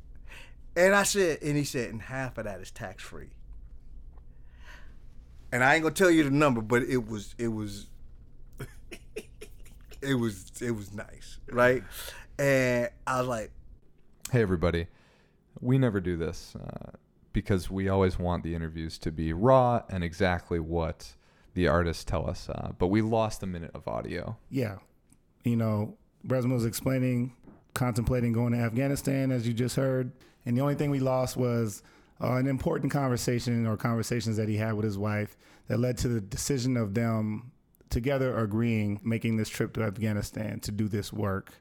And I said, and he said, and half of that is tax free. And I ain't gonna tell you the number, but it was it was it was it was nice, right? And I was like, Hey, everybody. We never do this uh, because we always want the interviews to be raw and exactly what the artists tell us. Uh, but we lost a minute of audio. yeah, you know, Resmaa was explaining, contemplating going to Afghanistan, as you just heard, and the only thing we lost was uh, an important conversation or conversations that he had with his wife that led to the decision of them together agreeing making this trip to Afghanistan to do this work.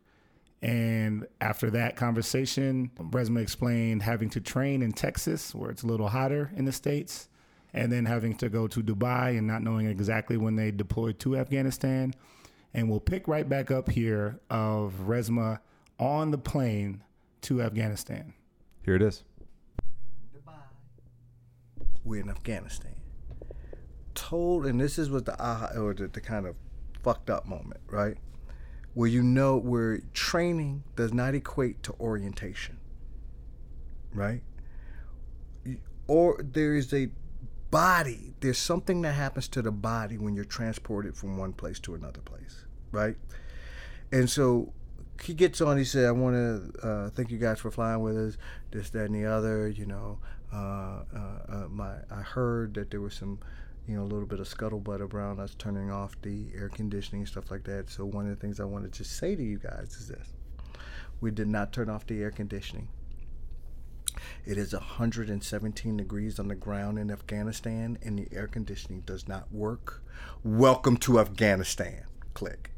And after that conversation, Resmaa explained having to train in Texas, where it's a little hotter in the States, and then having to go to Dubai and not knowing exactly when they deployed to Afghanistan. And we'll pick right back up here of Resmaa on the plane to Afghanistan. Here it is. we're in Afghanistan. told, and this is what the aha or the, the kind of fucked up moment, right? Where you know where training does not equate to orientation, right? Or there is a body, there's something that happens to the body when you're transported from one place to another place, right? And so he gets on. He said, "I want to uh, thank you guys for flying with us. This, that, and the other. You know, uh, uh, uh, my I heard that there was some, you know, a little bit of scuttlebutt around us turning off the air conditioning and stuff like that. So one of the things I wanted to say to you guys is this: we did not turn off the air conditioning. It is 117 degrees on the ground in Afghanistan, and the air conditioning does not work. Welcome to Afghanistan. Click.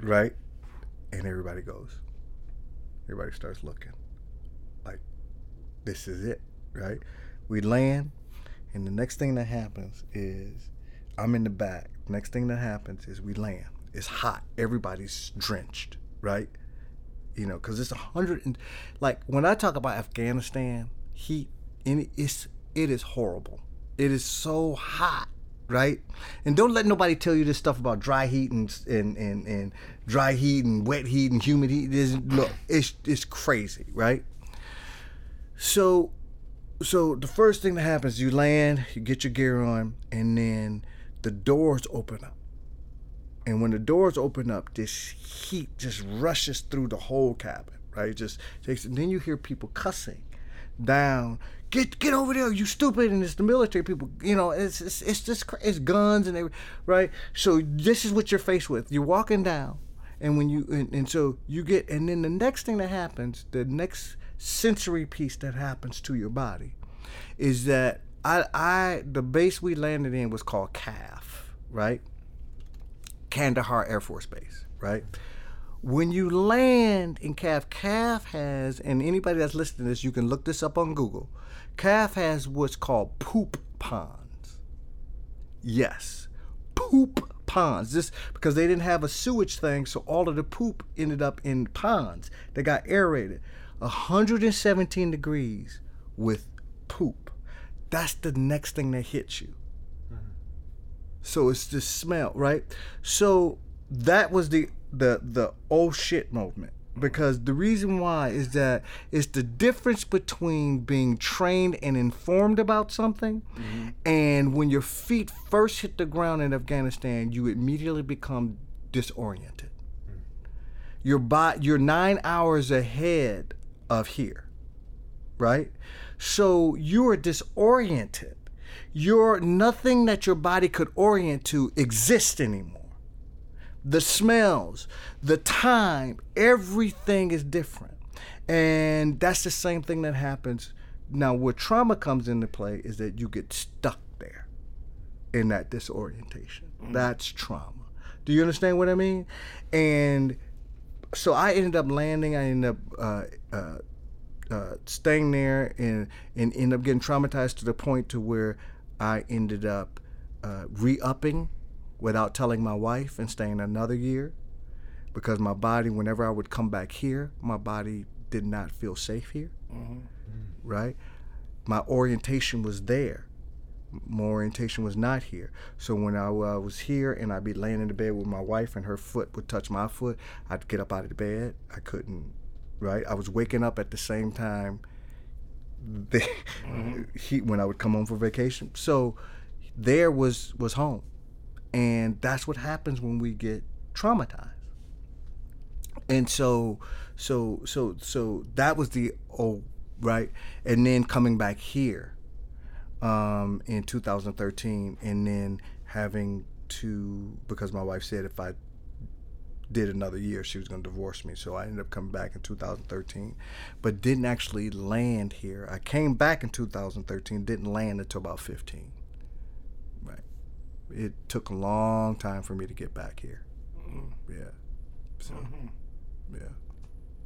right? And everybody goes. Everybody starts looking. Like, this is it, right? We land, and the next thing that happens is I'm in the back. Next thing that happens is we land. It's hot. Everybody's drenched, right? You know, because it's a hundred and like when I talk about Afghanistan, heat, and it's it is horrible. It is so hot right? And don't let nobody tell you this stuff about dry heat and and, and, and dry heat and wet heat and humid heat. It's, look, it's it's crazy, right? So so the first thing that happens, you land, you get your gear on, and then the doors open up. And when the doors open up, this heat just rushes through the whole cabin, right? It just takes, and then you hear people cussing down get get over there, you stupid. And it's the military people, you know, it's it's, it's just it's guns and everything, right? So this is what you're faced with. You're walking down, and when you and, and so you get, and then the next thing that happens, the next sensory piece that happens to your body, is that I I the base we landed in was called KAF, right? Kandahar Air Force Base, right? when you land in KAF, KAF has, and anybody that's listening to this, you can look this up on Google. KAF has what's called poop ponds. Yes, poop ponds. This because they didn't have a sewage thing, so all of the poop ended up in ponds. They got aerated. 117 degrees with poop. That's the next thing that hits you. Mm-hmm. So it's the smell, right? So that was the the the oh shit moment because the reason why is that it's the difference between being trained and informed about something mm-hmm. and when your feet first hit the ground in Afghanistan you immediately become disoriented mm. your body you're 9 hours ahead of here right so you are disoriented you're nothing that your body could orient to exists anymore the smells, the time, everything is different. And that's the same thing that happens. Now, where trauma comes into play is that you get stuck there in that disorientation. Mm. That's trauma. Do you understand what I mean? And so I ended up landing, I ended up uh, uh, uh, staying there and, and ended up getting traumatized to the point to where I ended up uh, re-upping without telling my wife and staying another year because my body, whenever I would come back here, my body did not feel safe here. Mm-hmm. Right? My orientation was there. My orientation was not here. So when I uh, was here and I'd be laying in the bed with my wife and her foot would touch my foot, I'd get up out of the bed. I couldn't, right? I was waking up at the same time the, mm-hmm. he, when I would come home for vacation. So there was was home. And that's what happens when we get traumatized. And so so so so that was the oh right. And then coming back here um, in 2013 and then having to because my wife said if I did another year she was going to divorce me so i ended up coming back in 2013 but didn't actually land here i came back in 2013 didn't land until about 15 Right. it took a long time for me to get back here. Mm-hmm. Yeah. So, mm-hmm. yeah.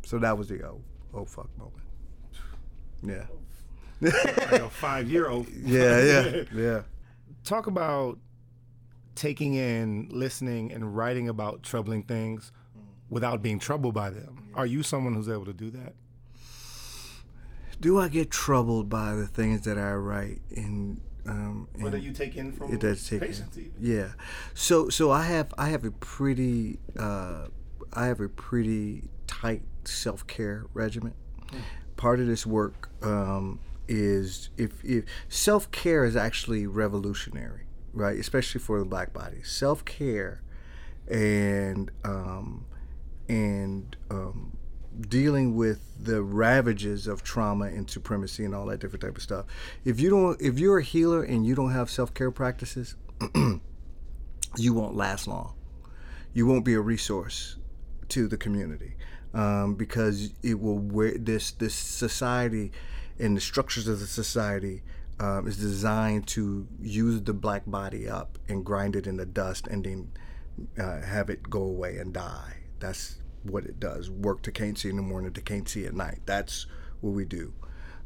So that was the oh, oh fuck moment. Yeah. Like a five year old. Yeah, yeah, yeah. Talk about taking in, listening, and writing about troubling things without being troubled by them. Are you someone who's able to do that? Do I get troubled by the things that I write and um, Whether and you take in from it does take patients even. yeah. So so I have I have a pretty uh, I have a pretty tight self care regimen. Part of this work um, is if, if self care is actually revolutionary, right? Especially for the black body. Self care and um, and um, dealing with the ravages of trauma and supremacy and all that different type of stuff. If you don't, if you're a healer and you don't have self care practices, you won't last long. You won't be a resource to the community um, because it will wear this this society and the structures of the society um, is designed to use the black body up and grind it in the dust and then uh, have it go away and die. That's what it does. Work to can't see in the morning to can't see at night. That's what we do.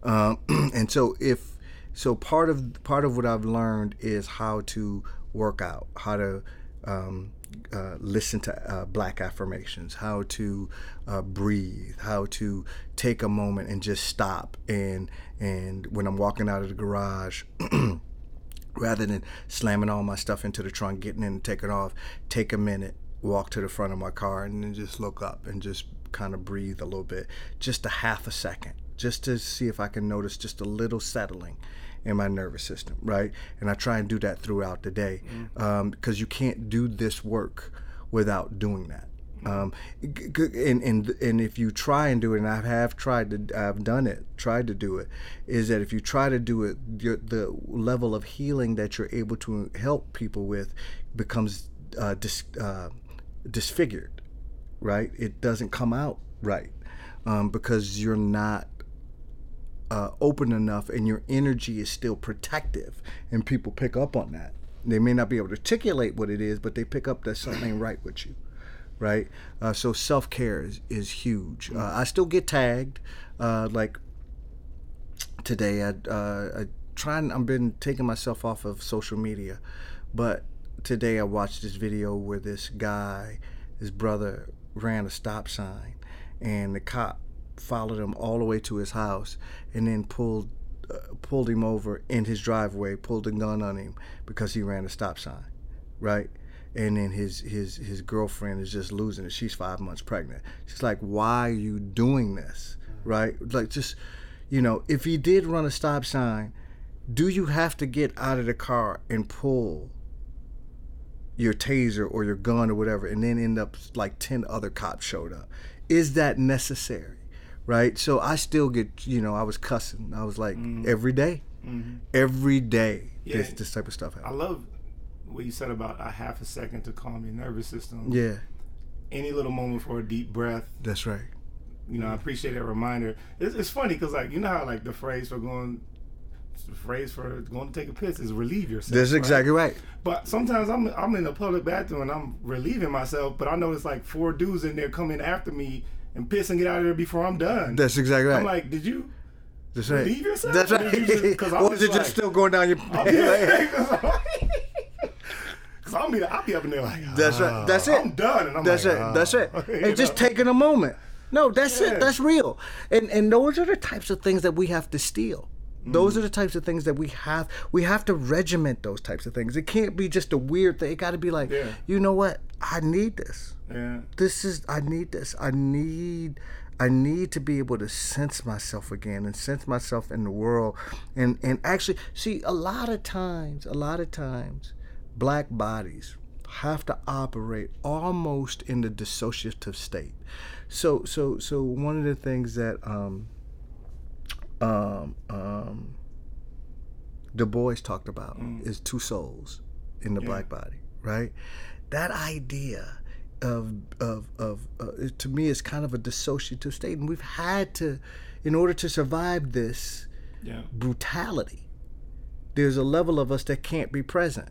Um, and so if so, part of part of what I've learned is how to work out, how to um, uh, listen to uh, black affirmations, how to uh, breathe, how to take a moment and just stop. And and when I'm walking out of the garage, rather than slamming all my stuff into the trunk, getting in and taking off, take a minute, walk to the front of my car, and then just look up and just kind of breathe a little bit, just a half a second, just to see if I can notice just a little settling in my nervous system, right? And I try and do that throughout the day because you can't do this work without doing that. Um, and, and and if you try and do it, and I have tried to, I've done it, tried to do it, is that if you try to do it, your, the level of healing that you're able to help people with becomes uh, dis, uh, disfigured, right? It doesn't come out right um, because you're not uh, open enough and your energy is still protective and people pick up on that. They may not be able to articulate what it is but they pick up that something right with you right? Uh, so self-care is, is huge. Uh, i still get tagged uh, like today. I, uh, I try i've been taking myself off of social media but today i watched this video where this guy his brother ran a stop sign and the cop followed him all the way to his house and then pulled uh, pulled him over in his driveway, pulled a gun on him because he ran a stop sign, right? And then his his his girlfriend is just losing it. She's five months pregnant. She's like, "Why are you doing this?" Right? Like, just you know, if he did run a stop sign, do you have to get out of the car and pull your taser or your gun or whatever, and then end up like ten other cops showed up? Is that necessary? Right? So I still get, you know, I was cussing. I was like, mm-hmm. every day, mm-hmm. every day, this Yeah. this type of stuff I love what you said about a half a second to calm your nervous system. Yeah, Any little moment for a deep breath. that's right. You know, I appreciate that reminder. It's, it's funny because, like, you know how like the phrase for going, the phrase for going to take a piss is relieve yourself. That's right? exactly right. But sometimes I'm I'm in a public bathroom and I'm relieving myself, but I know it's like four dudes in there coming after me and piss and get out of there before I'm done. That's exactly right. I'm like, did you? that's right. relieve yourself? That's right. you just- or is just it just still going down your? I'll be, I'll be up in there like, That's right. "Ah, That's it. I'm done, and I'm That's like, it. "Ah." That's it. And just know? taking a moment. No, that's Yeah. it. That's real. And and those are the types of things that we have to steal. Those are the types of things that we have. We have to regiment those types of things. It can't be just a weird thing. It got to be like, Yeah. you know what? I need this. Yeah. This is. I need this. I need. I need to be able to sense myself again and sense myself in the world, and and actually see a lot of times. A lot of times, black bodies have to operate almost in the dissociative state. So so so one of the things that um um um Du Bois talked about is two souls in the black body, right? That idea of of of uh, it- to me is kind of a dissociative state, and we've had to, in order to survive this Yeah. brutality, there's a level of us that can't be present.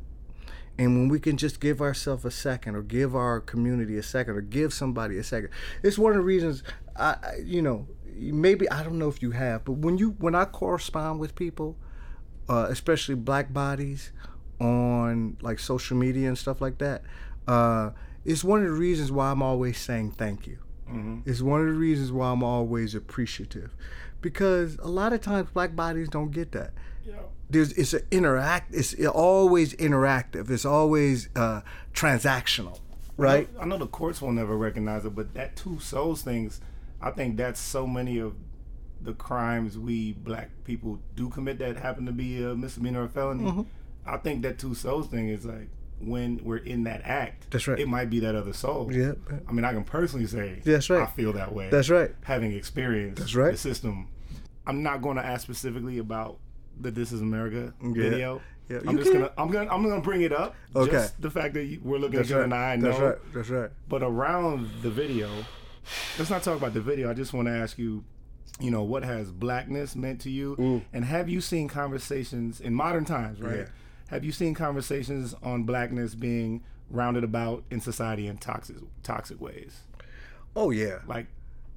And when we can just give ourselves a second, or give our community a second, or give somebody a second, it's one of the reasons I, I- you know, maybe I don't know if you have, but when you when I correspond with people, uh, especially black bodies, on like social media and stuff like that, uh, it's one of the reasons why I'm always saying thank you. It's one of the reasons why I'm always appreciative, because a lot of times black bodies don't get that. There's it's an interact. It's always interactive. It's always uh, transactional, right? I know the courts will never recognize it, but that two souls things, I think that's so many of the crimes we black people do commit that happen to be a misdemeanor or felony. Mm-hmm. I think that two souls thing is like when we're in that act. That's right. It might be that other soul. Yeah. I mean, I can personally say That's right. I feel that way. That's right. Having experienced That's right. the system. I'm not going to ask specifically about the This Is America Yeah. video. Yeah, I'm you just can. gonna I'm gonna I'm gonna bring it up. Okay. Just the fact that you, we're looking That's at you right. and I know. That's right. That's right. but around the video, let's not talk about the video. I just want to ask you, you know, what has blackness meant to you? And have you seen conversations in modern times, right? Yeah. Have you seen conversations on blackness being rounded about in society in toxic toxic ways? Oh yeah. Like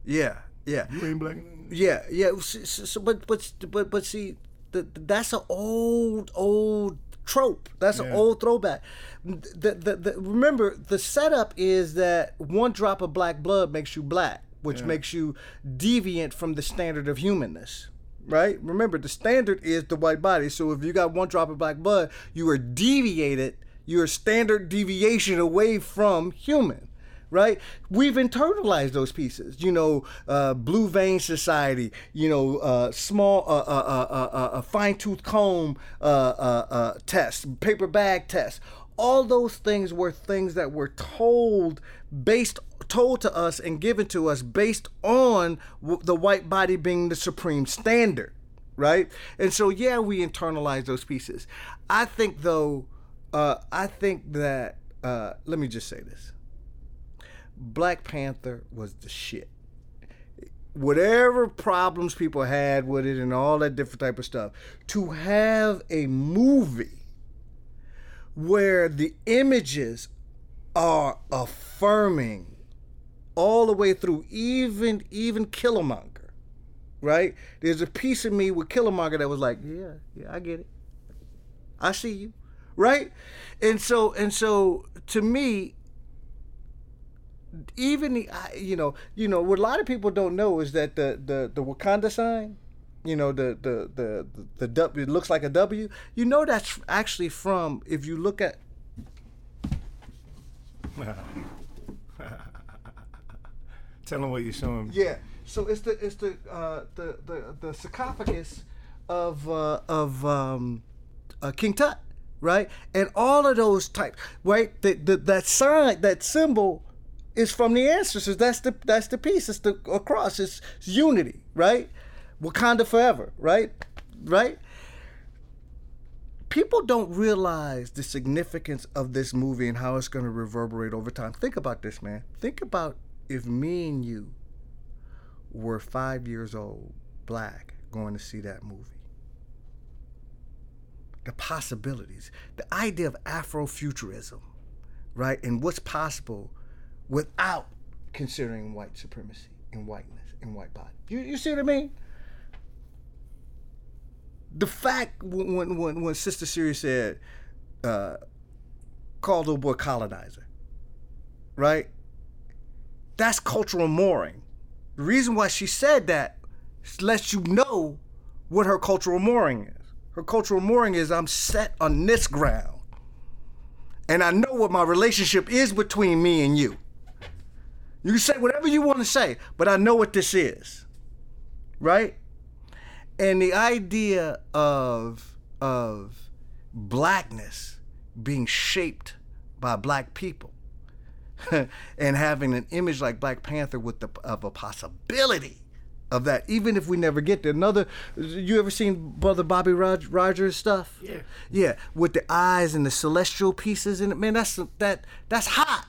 Yeah. Yeah. you ain't black. Yeah, yeah. So, so, but but but but see, the, that's an old old trope. That's an old throwback. The, the, the, remember, the setup is that one drop of black blood makes you black, which makes you deviant from the standard of humanness. Right? Remember, the standard is the white body. So if you got one drop of black blood, you are deviated. You're standard deviation away from human right? We've internalized those pieces. You know, uh, blue vein society. You know, uh, small, uh, uh, uh, uh, uh, uh, fine tooth comb uh, uh, uh, test, paper bag test. All those things were things that were told based told to us and given to us based on the white body being the supreme standard right? And so yeah we internalize those pieces. I think though uh, i think that uh, let me just say this. Black Panther was the shit. Whatever problems people had with it and all that different type of stuff, to have a movie where the images are affirming all the way through, even even Killmonger, right? There's a piece of me with Killmonger that was like, yeah, yeah, I get it. I see you, right? And so and so to me, even the you know you know what a lot of people don't know is that the the the Wakanda sign, you know the the the the, the W it looks like a W. You know that's actually from if you look at Tell them what you're showing me. yeah. So it's the it's the uh, the, the the sarcophagus of uh, of um, uh, King Tut, right? And all of those types, right? The, the, that sign, that symbol, is from the ancestors. That's the that's the piece. It's the a cross. It's, it's unity, right? Wakanda forever, right? Right? People don't realize the significance of this movie and how it's going to reverberate over time. Think about this, man. Think about if me and you were five years old, black, going to see that movie. The possibilities, the idea of Afrofuturism, right? And what's possible without considering white supremacy and whiteness and white body. You, you see what I mean? The fact when when when, Sister Shuri said, uh, called little boy colonizer, right? That's cultural mooring. The reason why she said that lets you know what her cultural mooring is. Her cultural mooring is I'm set on this ground. And I know what my relationship is between me and you. You can say whatever you want to say, but I know what this is. Right? And the idea of of blackness being shaped by black people and having an image like Black Panther with the of a possibility of that, even if we never get there. Another, you ever seen Brother Bobby Rog- Rogers stuff? Yeah. yeah, with the eyes and the celestial pieces in it. Man, that's that that's hot,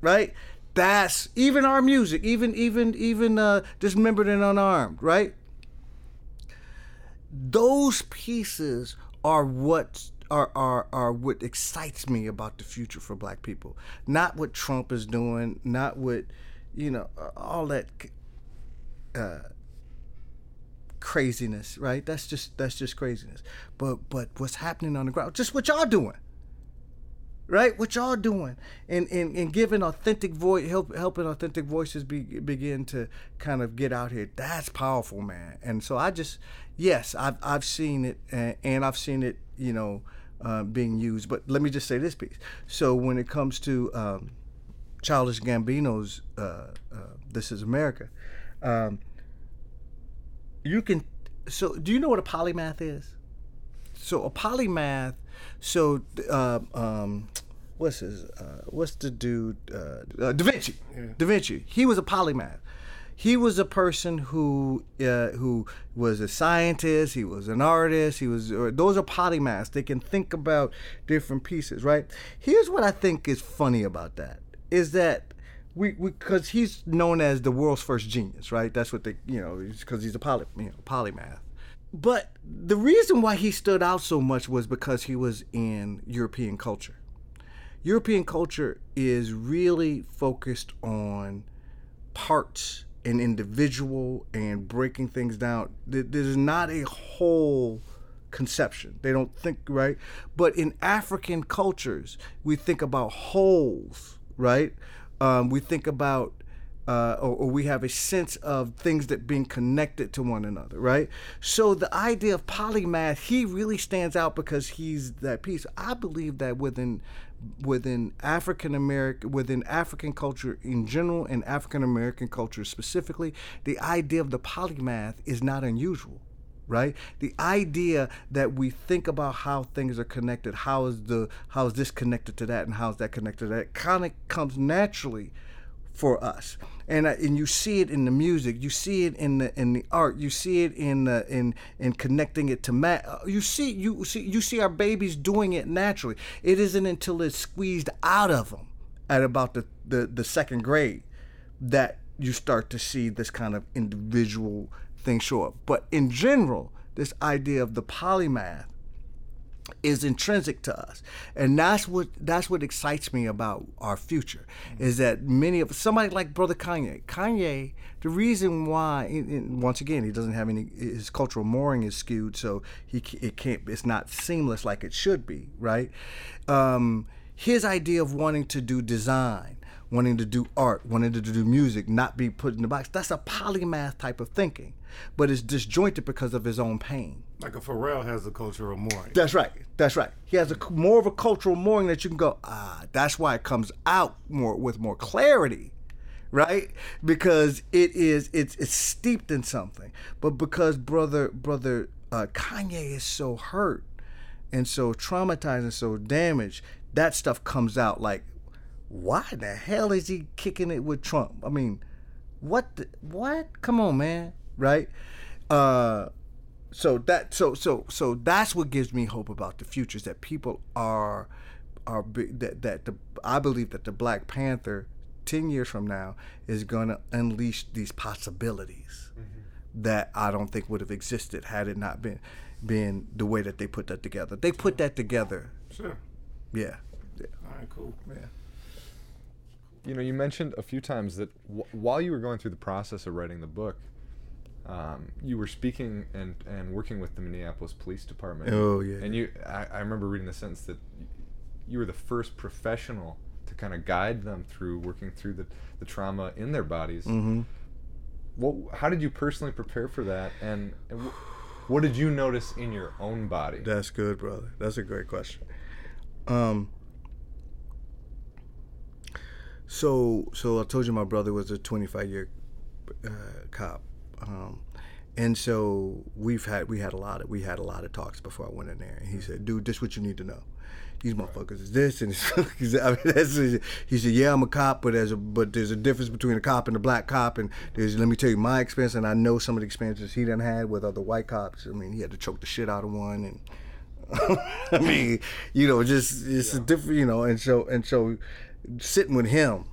right? That's even our music, even even even uh, dismembered and unarmed, right? Those pieces are what are, are are what excites me about the future for black people. Not what Trump is doing, not what you know, all that uh, craziness, right? That's just that's just craziness. But but what's happening on the ground? Just what y'all doing. Right? What y'all doing, and and, and giving authentic voice, help helping authentic voices be, begin to kind of get out here. That's powerful, man. And so I just, yes, I've I've seen it, and, and I've seen it, you know, uh, being used. But let me just say this piece. So when it comes to um, Childish Gambino's uh, uh, "This Is America," um, you can. So do you know what a polymath is? So a polymath so, uh, um, what's his? Uh, what's the dude? Uh, uh, da Vinci. Yeah. Da Vinci. He was a polymath. He was a person who uh, who was a scientist. He was an artist. He was. those are polymaths. They can think about different pieces, right? Here's what I think is funny about that: is that we because he's known as the world's first genius, right? That's what they, you know, because he's a poly, you know, polymath. But the reason why he stood out so much was because he was in European culture. European culture is really focused on parts and individual and breaking things down. There's not a whole conception. They don't think, right? But in African cultures, we think about wholes, right? Um, we think about uh, or, or, we have a sense of things that being connected to one another, right? So the idea of polymath, he really stands out because he's that piece. I believe that within within African American within African culture in general and African American culture specifically, the idea of the polymath is not unusual right the idea that we think about how things are connected how is the how is this connected to that and how is that connected to that kind of comes naturally for us and and you see it in the music you see it in the in the art you see it in the in in connecting it to math uh, you see you see you see our babies doing it naturally. It isn't until it's squeezed out of them at about the the, the second grade that you start to see this kind of individual thing show up. But in general this idea of the polymath is intrinsic to us. And that's what that's what excites me about our future is that many of somebody like brother kanye. Kanye the reason why and once again he doesn't have any his cultural mooring is skewed so he it can't it's not seamless like it should be right? Um, his idea of wanting to do design wanting to do art wanting to do music not be put in the box that's a polymath type of thinking but it's disjointed because of his own pain like a Pharrell has a cultural mooring. That's right. That's right. He has a more of a cultural mooring that you can go. Ah, that's why it comes out more with more clarity, right? Because it is it's it's steeped in something. But because brother brother uh, Kanye is so hurt and so traumatized and so damaged, that stuff comes out like, why the hell is he kicking it with Trump? I mean, what the, what? Come on, man, right? Uh, so that so so so that's what gives me hope about the future is that people are are that that the I believe that the Black Panther 10 years from now is going to unleash these possibilities mm-hmm. that I don't think would have existed had it not been been the way that they put that together. They put that together. Sure. Yeah. yeah. All right, cool. Yeah. You know, you mentioned a few times that w- while you were going through the process of writing the book, um, you were speaking and, and working with the Minneapolis Police Department. Oh yeah. And you, I, I remember reading the sentence that you were the first professional to kind of guide them through working through the, the trauma in their bodies. Mm-hmm. What, how did you personally prepare for that, and, and what did you notice in your own body? That's good, brother. That's a great question. Um. So, so I told you my brother was a 25 year uh, cop um, and so we've had we had a lot of we had a lot of talks before I went in there. And he said, "Dude, this is what you need to know. These motherfuckers is this." And I mean, that's, he said, "Yeah, I'm a cop, but there's a but there's a difference between a cop and a black cop. And there's let me tell you my experience, and I know some of the experiences he done had with other white cops. I mean, he had to choke the shit out of one, and I mean, you know, just it's yeah. different, you know. And so and so, sitting with him."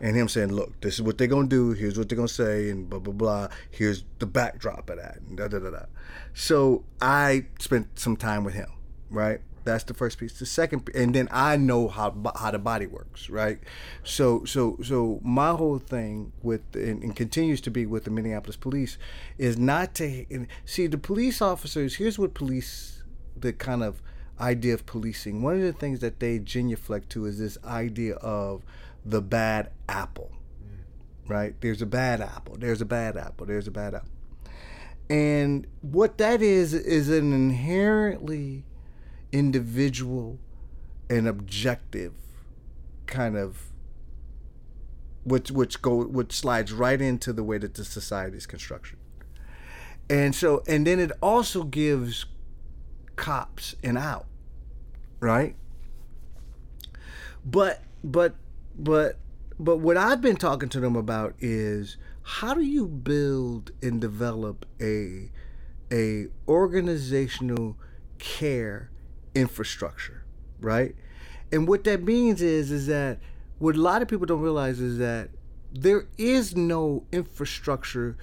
and him saying, "Look, this is what they're gonna do. Here's what they're gonna say, and blah blah blah. Here's the backdrop of that." And da da da da. So I spent some time with him, right? That's the first piece. The second, and then I know how how the body works, right? So so so my whole thing with and, and continues to be with the Minneapolis police is not to see the police officers. Here's what police, the kind of idea of policing, one of the things that they genuflect to is this idea of the bad apple. Right? There's a bad apple. There's a bad apple. There's a bad apple. And what that is is an inherently individual and objective kind of which which go which slides right into the way that the society is constructed. And so and then it also gives cops an out, right? But but but but what I've been talking to them about is how do you build and develop a a organizational care infrastructure, right? And what that means is is that what a lot of people don't realize is that there is no infrastructure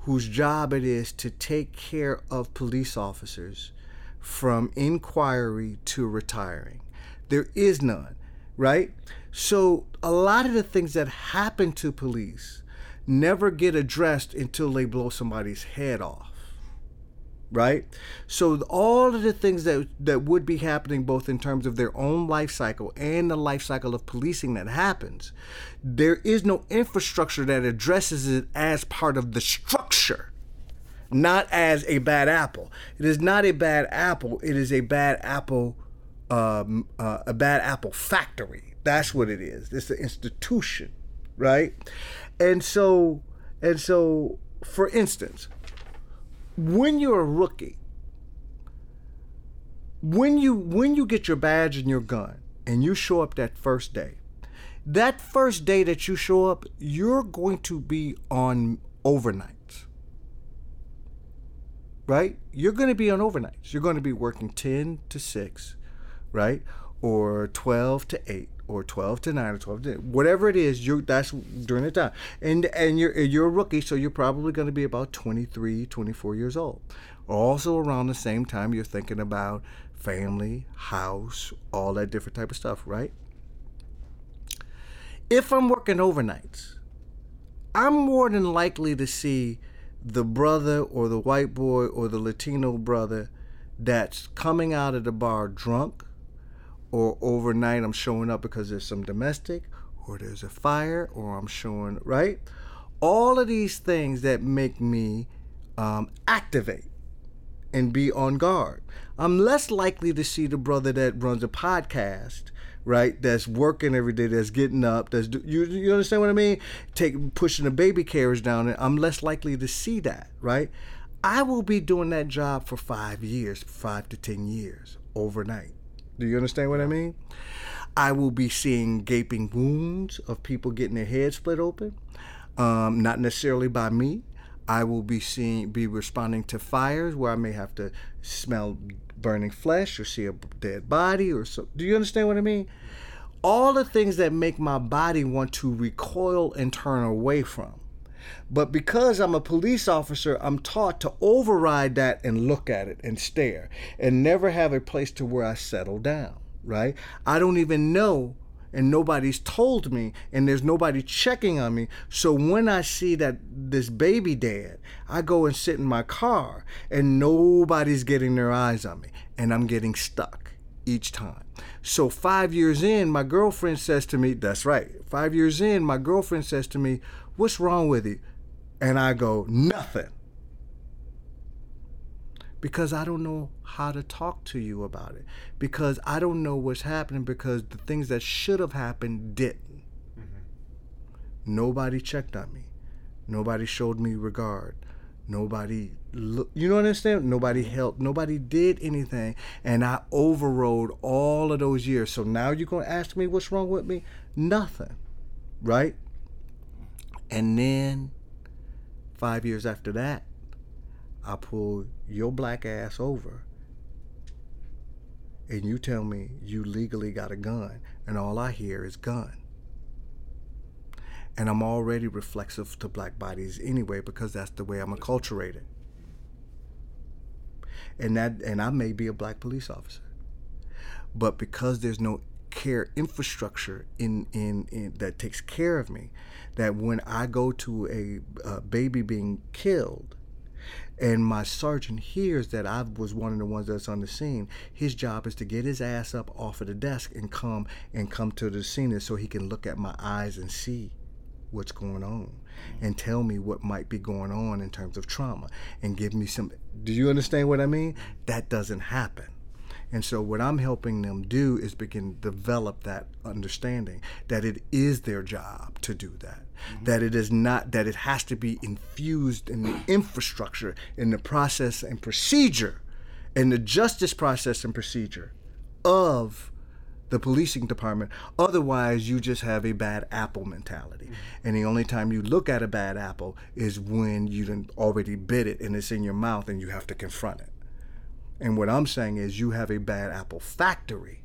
whose job it is to take care of police officers from inquiry to retiring. There is none, right? So a lot of the things that happen to police never get addressed until they blow somebody's head off right so all of the things that that would be happening both in terms of their own life cycle and the life cycle of policing that happens there is no infrastructure that addresses it as part of the structure not as a bad apple. It is not a bad apple. It is a bad apple um, uh, a bad apple factory. That's what it is. It's an institution right? And so and so for instance when you're a rookie, when you when you get your badge and your gun and you show up that first day, that first day that you show up, you're going to be on overnights. Right? You're going to be on overnights. You're going to be working 10 to 6, right? Or 12 to 8 or 12 to 9 or 12 to 8, whatever it is you that's during the time and and you're you're a rookie so you're probably going to be about 23 24 years old also around the same time you're thinking about family house all that different type of stuff right if i'm working overnights i'm more than likely to see the brother or the white boy or the latino brother that's coming out of the bar drunk or overnight I'm showing up because there's some domestic or there's a fire or I'm showing, right? All of these things that make me um, activate and be on guard. I'm less likely to see the brother that runs a podcast, right? That's working every day, that's getting up, that's you you understand what I mean? Take pushing the baby carriage down. I'm less likely to see that, right? I will be doing that job for five years, five to ten years overnight. Do you understand what I mean? I will be seeing gaping wounds of people getting their heads split open, um, not necessarily by me. I will be seeing, be responding to fires where I may have to smell burning flesh or see a dead body or so. Do you understand what I mean? All the things that make my body want to recoil and turn away from. But because I'm a police officer, I'm taught to override that and look at it and stare and never have a place to where I settle down, right? I don't even know and nobody's told me and there's nobody checking on me. So when I see that this baby dead, I go and sit in my car and nobody's getting their eyes on me and I'm getting stuck each time. So 5 years in, my girlfriend says to me, that's right. 5 years in, my girlfriend says to me, "What's wrong with you?" And I go, nothing. Because I don't know how to talk to you about it. Because I don't know what's happening because the things that should have happened didn't. Mm-hmm. Nobody checked on me. Nobody showed me regard. Nobody, you know what I'm saying? Nobody helped. Nobody did anything. And I overrode all of those years. So now you're going to ask me what's wrong with me? Nothing. Right? And then Five years after that, I pull your black ass over and you tell me you legally got a gun and all I hear is gun. And I'm already reflexive to black bodies anyway because that's the way I'm acculturated. And that and I may be a black police officer. But because there's no care infrastructure in, in, in that takes care of me that when I go to a, a baby being killed And my sergeant hears that I was one of the ones that's on the scene. His job is to get his ass up off of the desk and come and come to the scene so he can look at my eyes and see what's going on and tell me what might be going on in terms of trauma and give me some do you understand what I mean? That doesn't happen. And so what I'm helping them do is begin to develop that understanding that it is their job to do that. Mm-hmm. That it is not that it has to be infused in the infrastructure, in the process and procedure, in the justice process and procedure of the policing department. Otherwise, you just have a bad apple mentality. Mm-hmm. And the only time you look at a bad apple is when you already bit it and it's in your mouth and you have to confront it. And what I'm saying is, you have a bad apple factory.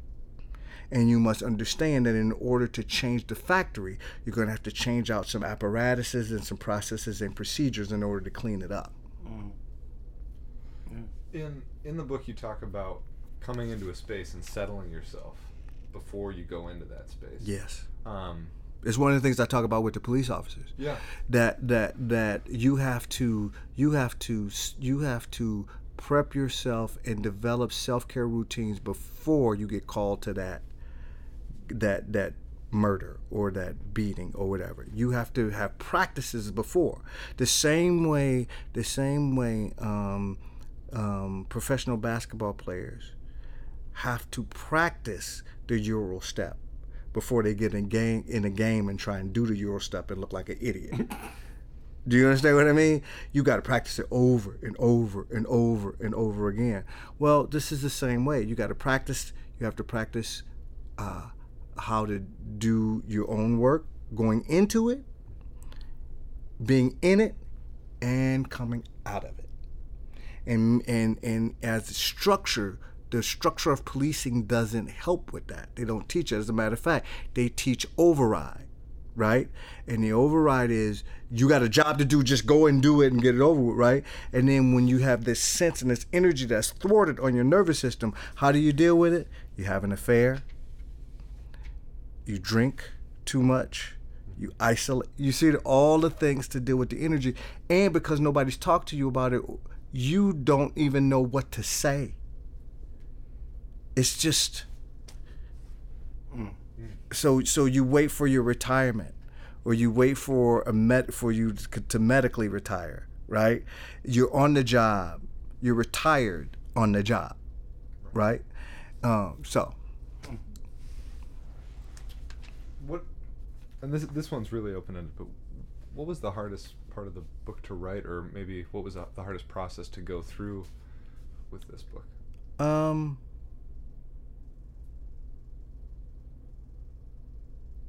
And you must understand that in order to change the factory, you're going to have to change out some apparatuses and some processes and procedures in order to clean it up. Mm. In in the book, you talk about coming into a space and settling yourself before you go into that space. Yes. Um, it's one of the things I talk about with the police officers. Yeah. That that that you have to you have to you have to prep yourself and develop self-care routines before you get called to that that that murder or that beating or whatever. You have to have practices before. The same way, the same way, um, um, professional basketball players have to practice the Euro step before they get in game in a game and try and do the Euro step and look like an idiot. Do you understand what I mean? You got to practice it over and over and over and over again. Well, this is the same way. You got to practice. You have to practice uh, how to do your own work, going into it, being in it, and coming out of it. And and and as structure, the structure of policing doesn't help with that. They don't teach it. As a matter of fact, they teach override right? And the override is you got a job to do, just go and do it and get it over with, right? And then when you have this sense and this energy that's thwarted on your nervous system, how do you deal with it? You have an affair, you drink too much, you isolate. You see all the things to deal with the energy, and because nobody's talked to you about it, you don't even know what to say. It's just. Mm so so you wait for your retirement or you wait for a med for you to medically retire right you're on the job you're retired on the job right um, so what and this this one's really open-ended but what was the hardest part of the book to write or maybe what was the hardest process to go through with this book um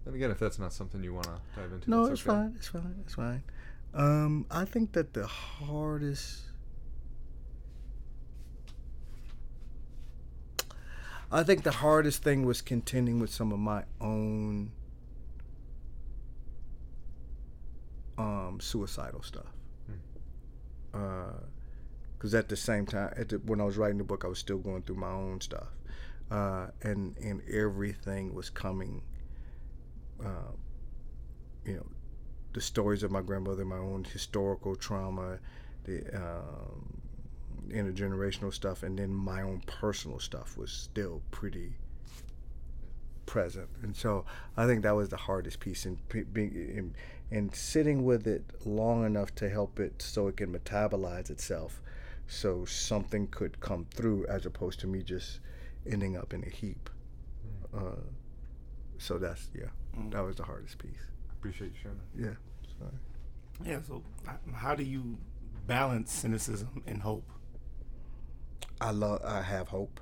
And again, if that's not something you want to dive into, no, it's okay. fine. It's fine. It's fine. Um, I think that the hardest. I think the hardest thing was contending with some of my own um, suicidal stuff. Because hmm. uh, at the same time, at the, when I was writing the book, I was still going through my own stuff, uh, and and everything was coming uh, you know, the stories of my grandmother, my own historical trauma, the um, intergenerational stuff, and then my own personal stuff was still pretty present. And so I think that was the hardest piece in being in, in sitting with it long enough to help it so it can metabolize itself, so something could come through as opposed to me just ending up in a heap. Mm. Uh, so that's yeah. Mm. That was the hardest piece. Appreciate you sharing that. Yeah. Sorry. Yeah. So, how do you balance cynicism and hope? I love. I have hope.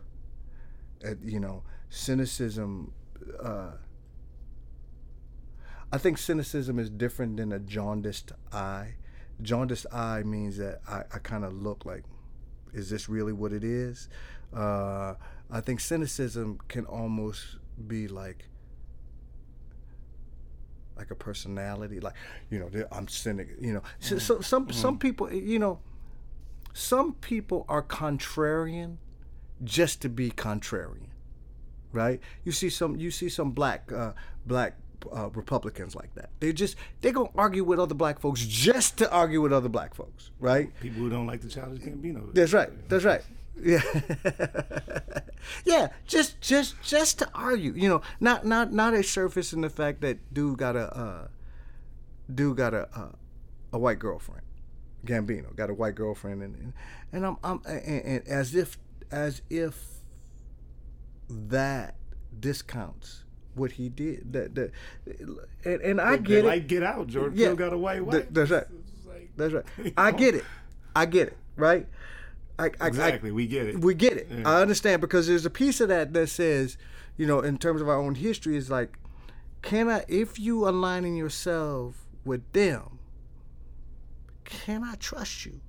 Uh, you know, cynicism. Uh, I think cynicism is different than a jaundiced eye. Jaundiced eye means that I, I kind of look like, is this really what it is? Uh, I think cynicism can almost be like like a personality. Like, you know, I'm cynic. You know, so, so some mm. some people, you know, some people are contrarian just to be contrarian, right? You see some you see some black uh, black uh, Republicans like that. They just they're gonna argue with other black folks just to argue with other black folks, right? People who don't like the Childish Gambino. That's right. That's right. Yeah, yeah. Just, just, just to argue. You know, not, not, not a surface in the fact that dude got a, uh, dude got a, uh, a white girlfriend. Gambino got a white girlfriend, and and, and I'm, I'm and, and as if, as if that discounts what he did. That, that and, and I get like it. get out. Jordan Yeah. Peele got a white wife. Th- that's right. Like- That's right. I get it. I get it. Right. I, I, I, exactly. we get it. we get it. Yeah. I understand because there's a piece of that that says, you know, in terms of our own history, is like, can I, if you aligning yourself with them, can I trust you?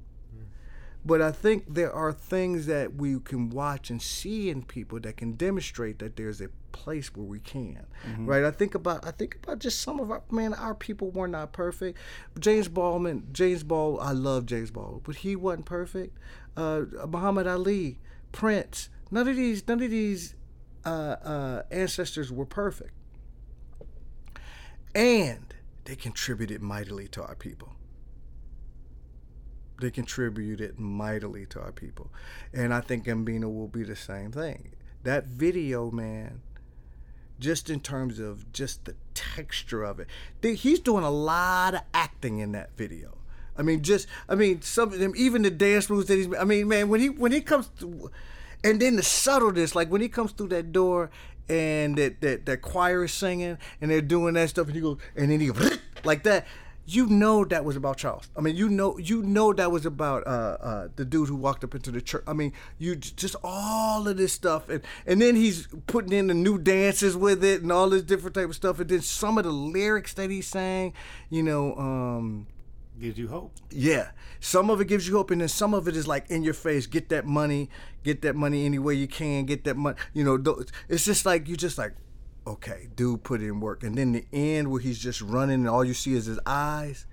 But I think there are things that we can watch and see in people that can demonstrate that there's a place where we can, right? I think about I think about just some of our man, our people were not perfect. James Baldwin, James Ball, I love James Baldwin, but he wasn't perfect. Uh, Muhammad Ali, Prince, none of these none of these uh, uh, ancestors were perfect, and they contributed mightily to our people they contributed mightily to our people. And I think Gambino will be the same thing. That video, man, just in terms of just the texture of it, he's doing a lot of acting in that video. I mean, just I mean, some of them, even the dance moves that he's. I mean, man, when he when he comes through, and then the subtleness, like when he comes through that door and that that, that choir is singing and they're doing that stuff, and he goes, and then he like that. You know that was about Charles. I mean, you know, you know that was about uh, uh, the dude who walked up into the church. I mean, you just all of this stuff, and and then he's putting in the new dances with it and all this different type of stuff, and then some of the lyrics that he sang, you know, um, Gives you hope. yeah, some of it gives you hope, and then some of it is like in your face. Get that money, get that money any way you can. Get that money. You know, it's just like you just like, okay, dude, put in work. And then the end where he's just running, and all you see is his eyes.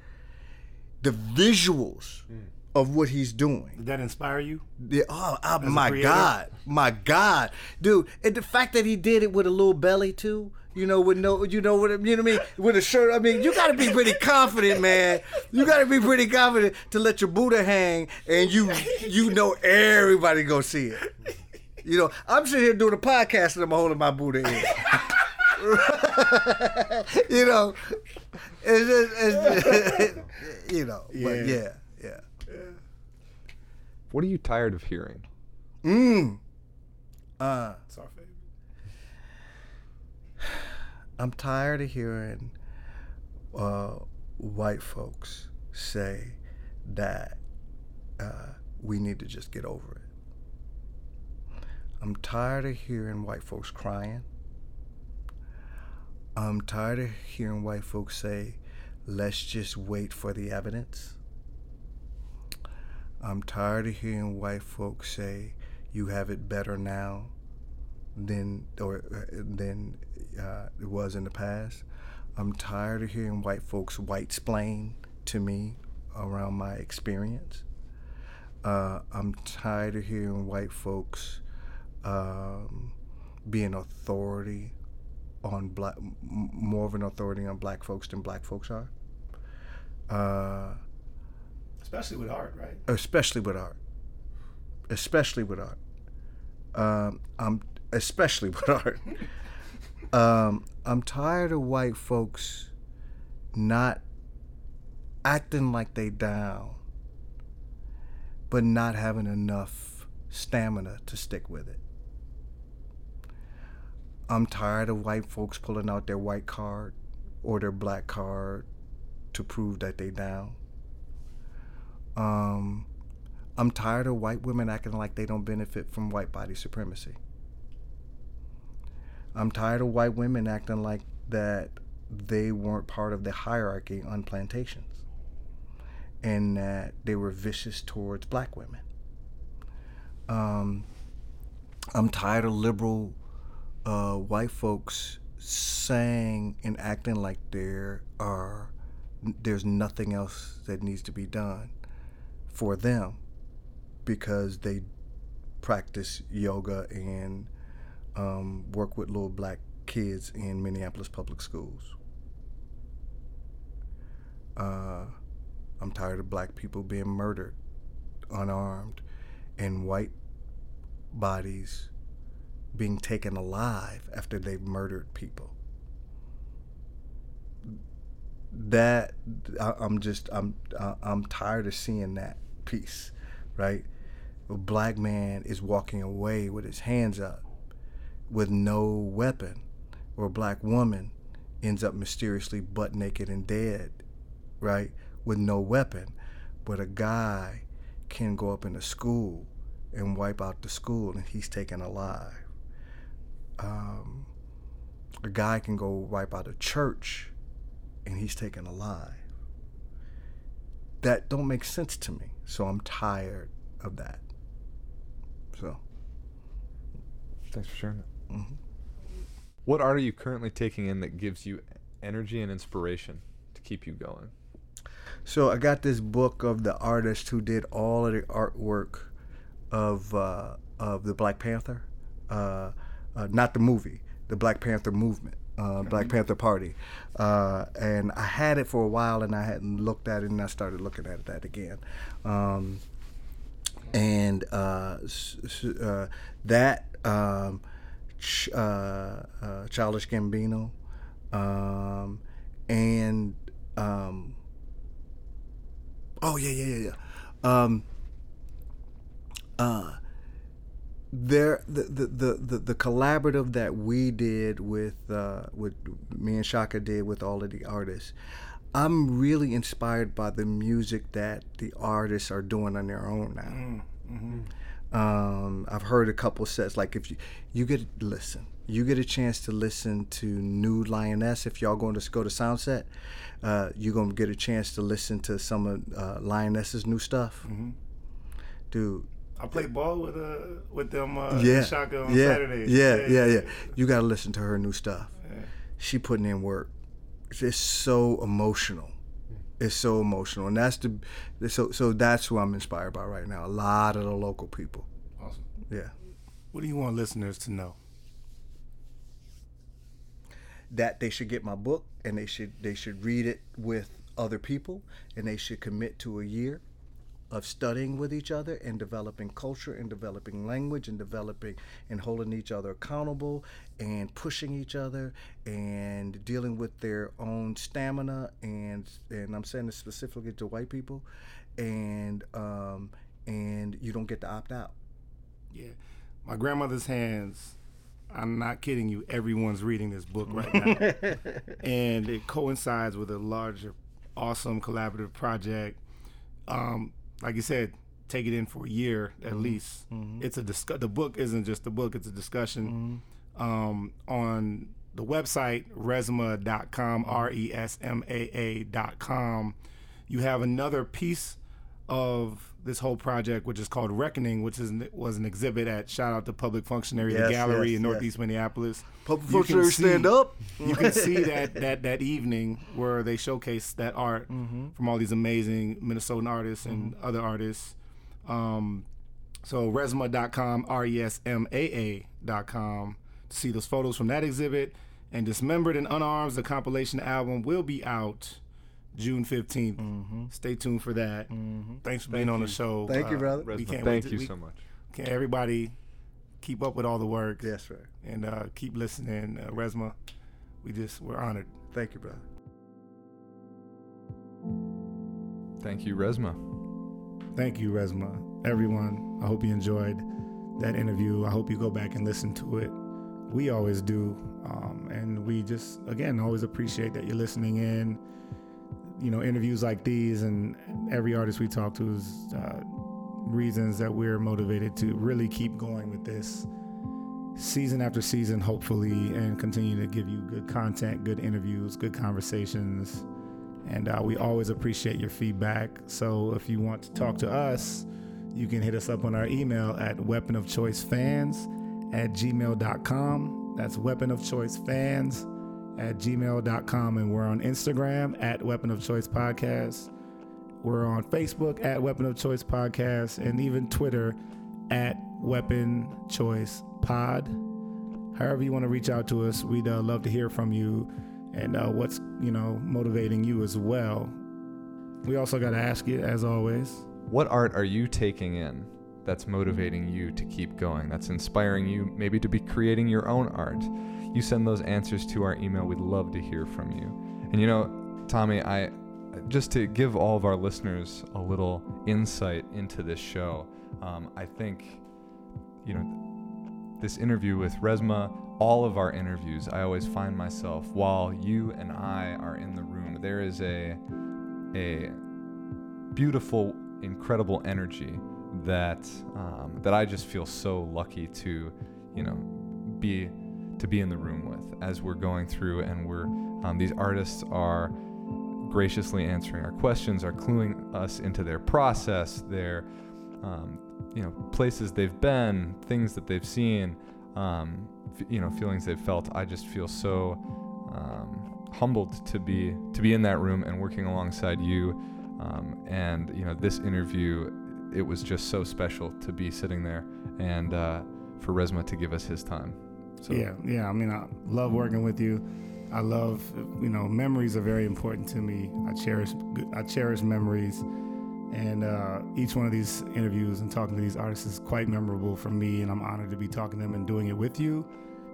The visuals mm. of what he's doing. Did that inspire you? Yeah, oh, a my? God, my God, dude! And the fact that he did it with a little belly too, you know, with no, you know, what you know what I mean, with a shirt. I mean, you got to be pretty confident, man. You got to be pretty confident to let your Buddha hang, and you, you know, everybody go see it. You know, I'm sitting here doing a podcast and I'm holding my Buddha in. you know, it's just, it's just you know, but Yeah. yeah, yeah. What are you tired of hearing? Mm. Uh. It's our favorite. I'm tired of hearing uh, white folks say that uh, we need to just get over it. I'm tired of hearing white folks crying. I'm tired of hearing white folks say, let's just wait for the evidence. I'm tired of hearing white folks say, you have it better now than or than uh, it was in the past. I'm tired of hearing white folks white splain to me around my experience. Uh, I'm tired of hearing white folks um, being authority on black, more of an authority on black folks than black folks are. Uh, Especially with art, right? especially with art. Especially with art. Um, I'm especially with art. Um, I'm tired of white folks not acting like they down, but not having enough stamina to stick with it. I'm tired of white folks pulling out their white card or their black card to prove that they down. Um, I'm tired of white women acting like they don't benefit from white body supremacy. I'm tired of white women acting like that they weren't part of the hierarchy on plantations and that they were vicious towards black women. Um, I'm tired of liberal uh, white folks saying and acting like there are there's nothing else that needs to be done for them because they practice yoga and um, work with little black kids in Minneapolis public schools. Uh, I'm tired of black people being murdered, unarmed, and white bodies being taken alive after they've murdered people. That I, I'm just I'm I'm tired of seeing that piece, right? A black man is walking away with his hands up, with no weapon, or a black woman ends up mysteriously butt naked and dead, right, with no weapon. But a guy can go up in a school and wipe out the school and he's taken alive. Um, a guy can go right by a church and he's taken alive. That don't make sense to me. So I'm tired of that. So Thanks for sharing that. mhm. What art are you currently taking in that gives you energy and inspiration to keep you going? So I got this book of the artist who did all of the artwork of uh, of the Black Panther, uh, uh, not the movie, the Black Panther movement, uh, Black Panther Party, uh, and I had it for a while and I hadn't looked at it and I started looking at that again, um, and uh, uh, that um, ch- uh, uh, Childish Gambino, um, and um, Oh yeah, yeah, yeah, yeah. There, the, the the the the collaborative that we did with uh, with me and Shaka did with all of the artists. I'm really inspired by the music that the artists are doing on their own now. Um, I've heard a couple sets. Like if you you get listen, you get a chance to listen to New Lioness. If y'all going to go to Soundset, uh, you're gonna get a chance to listen to some of uh, Lioness's new stuff, dude. I played ball with uh with them uh yeah, Shaka on yeah, Saturdays. yeah, yeah, yeah. You gotta listen to her new stuff. She putting in work. It's just so emotional. It's so emotional, and that's the so so that's who I'm inspired by right now. A lot of the local people. Awesome. Yeah. What do you want listeners to know? that they should get my book and they should they should read it with other people and they should commit to a year of studying with each other and developing culture and developing language and developing and holding each other accountable and pushing each other and dealing with their own stamina and and I'm saying this specifically to white people and um and you don't get to opt out. Yeah. My grandmother's hands, I'm not kidding you, everyone's reading this book right now. and it coincides with a larger, awesome collaborative project. Um, like you said, take it in for a year at mm-hmm. least. Mm-hmm. It's a discuss. The book isn't just a book; it's a discussion. Mm-hmm. Um, on the website resmaa.com, r e s m a a dot com, you have another piece of this whole project, which is called Reckoning, which is was an exhibit at shout out to Public Functionary Yes, the Gallery yes, in yes. Northeast Minneapolis. Public You can functionaries stand see- up. you can see that that that evening where they showcase that art from all these amazing Minnesotan artists and other artists. Um, so resmaa.com, R E S M A A.com to see those photos from that exhibit. And Dismembered and Unarmed, the compilation album, will be out June 15th. Stay tuned for that. Thanks for being Thank on the show. Thank you, Uh, brother. we can't wait thank to- you we- so much. Can everybody keep up with all the work Yes, sir. and uh, keep listening, uh, Resmaa. We just we're honored. Thank you, brother. Thank you, Resmaa. Thank you, Resmaa. Everyone, I hope you enjoyed that interview. I hope you go back and listen to it. We always do, um, and we just again always appreciate that you're listening in. You know, interviews like these and every artist we talk to is uh, reasons that we're motivated to really keep going with this season after season, hopefully, and continue to give you good content, good interviews, good conversations. And uh, we always appreciate your feedback. So if you want to talk to us, you can hit us up on our email at weaponofchoicefans at gmail.com. That's weaponofchoicefans at gmail.com. And we're on Instagram at Weapon of Choice Podcast. We're on Facebook at Weapon of Choice Podcast and even Twitter at Weapon Choice Pod. However you want to reach out to us, we'd uh, love to hear from you and uh, what's you know motivating you as well we also got to ask you, as always, what art are you taking in that's motivating you to keep going, that's inspiring you maybe to be creating your own art? You send those answers to our email. We'd love to hear from you. And you know, Tommy, I just to give all of our listeners a little insight into this show, um, I think, you know, this interview with Resmaa, all of our interviews, I always find myself while you and I are in the room, there is a a beautiful, incredible energy that um, that I just feel so lucky to, you know, be to be in the room with as we're going through and we're um, these artists are graciously answering our questions, are cluing us into their process, their um, you know places they've been, things that they've seen, um, f- you know feelings they've felt. I just feel so um, humbled to be to be in that room and working alongside you. Um, and you know this interview, it was just so special to be sitting there and uh, for Resmaa to give us his time. So yeah, yeah. I mean, I love working with you. I love, you know, memories are very important to me. I cherish, I cherish memories, and uh, each one of these interviews and talking to these artists is quite memorable for me. And I'm honored to be talking to them and doing it with you.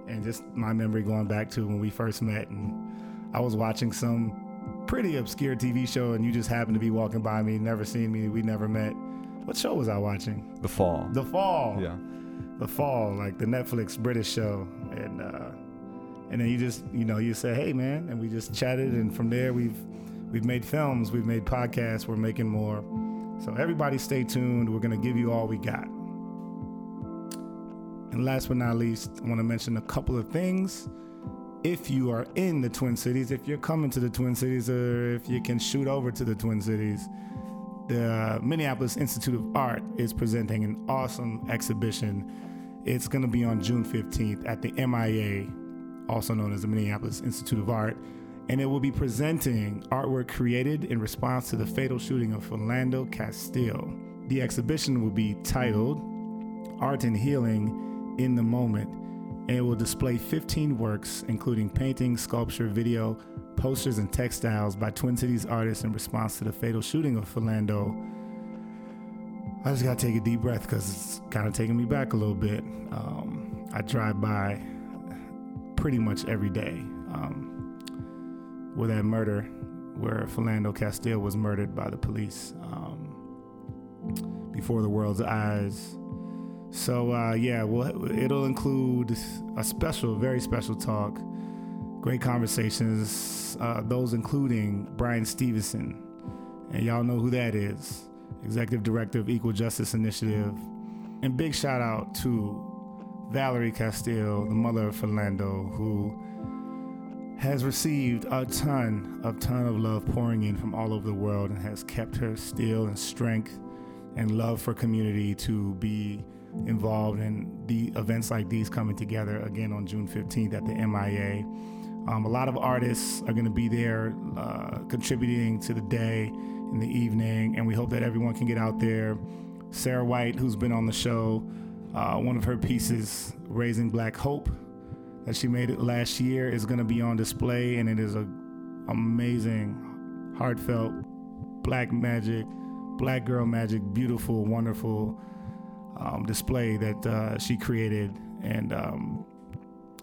And just my memory going back to when we first met, and I was watching some pretty obscure TV show, and you just happened to be walking by me, never seen me, we never met. What show was I watching? The Fall. The Fall. Yeah. The Fall, like the Netflix British show, and. Uh, and then you just you know you say hey man and we just chatted and from there we've we've made films we've made podcasts we're making more so everybody stay tuned we're to give you all we got and last but not least i want to mention a couple of things if you are in the twin cities if you're coming to the twin cities or if you can shoot over to the twin cities the minneapolis institute of art is presenting an awesome exhibition it's going to be on june 15th at the mia also known as the Minneapolis Institute of Art, and it will be presenting artwork created in response to the fatal shooting of Philando Castile. The exhibition will be titled Art and Healing in the Moment, and it will display 15 works, including painting, sculpture, video, posters, and textiles by Twin Cities artists in response to the fatal shooting of Philando. I just gotta take a deep breath because it's kind of taking me back a little bit. Um, I drive by pretty much every day. Um, where that murder, where Philando Castile was murdered by the police um, before the world's eyes. So uh, yeah, well, it'll include a special, very special talk, great conversations. Uh, those including Bryan Stevenson, and y'all know who that is, executive director of Equal Justice Initiative, and big shout out to Valerie Castile, the mother of Philando, who has received a ton of ton of love pouring in from all over the world and has kept her still and strength and love for community to be involved in the events like these coming together again on June 15th at the MIA. Um, a lot of artists are going to be there uh, contributing to the day in the evening, and we hope that everyone can get out there. Sarah White, who's been on the show, uh, one of her pieces, Raising Black Hope, that she made it last year, is going to be on display, and it is a amazing, heartfelt, black magic, black girl magic, beautiful, wonderful um, display that uh, she created, and um,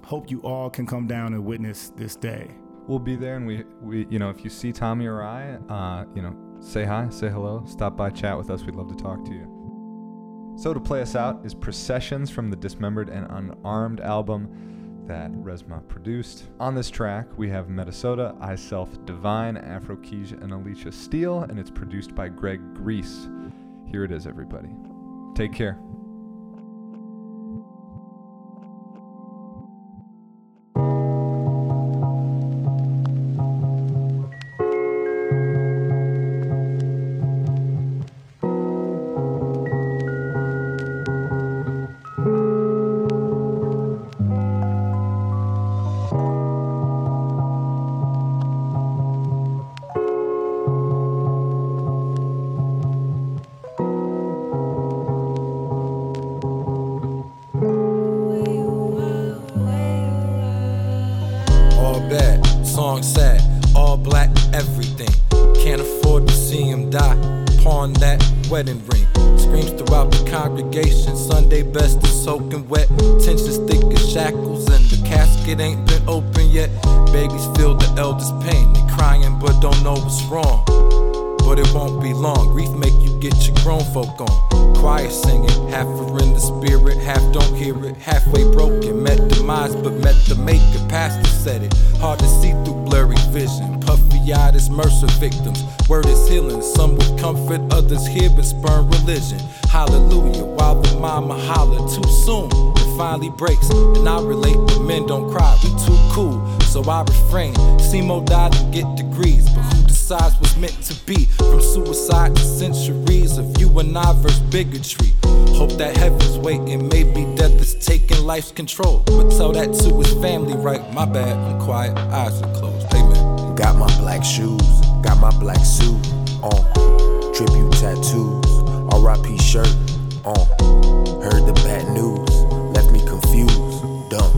hope you all can come down and witness this day. We'll be there, and we, we you know, if you see Tommy or I, uh, you know, say hi, say hello, stop by, chat with us. We'd love to talk to you. So, to play us out is Processions from the Dismembered and Unarmed album that Resmaa produced. On this track, we have Metasota, I Self Devine, Afro Kej, and Alicia Steele, and it's produced by Greg Grease. Here it is, everybody. Take care. Shirt on. Heard the bad news, left me confused, dumb.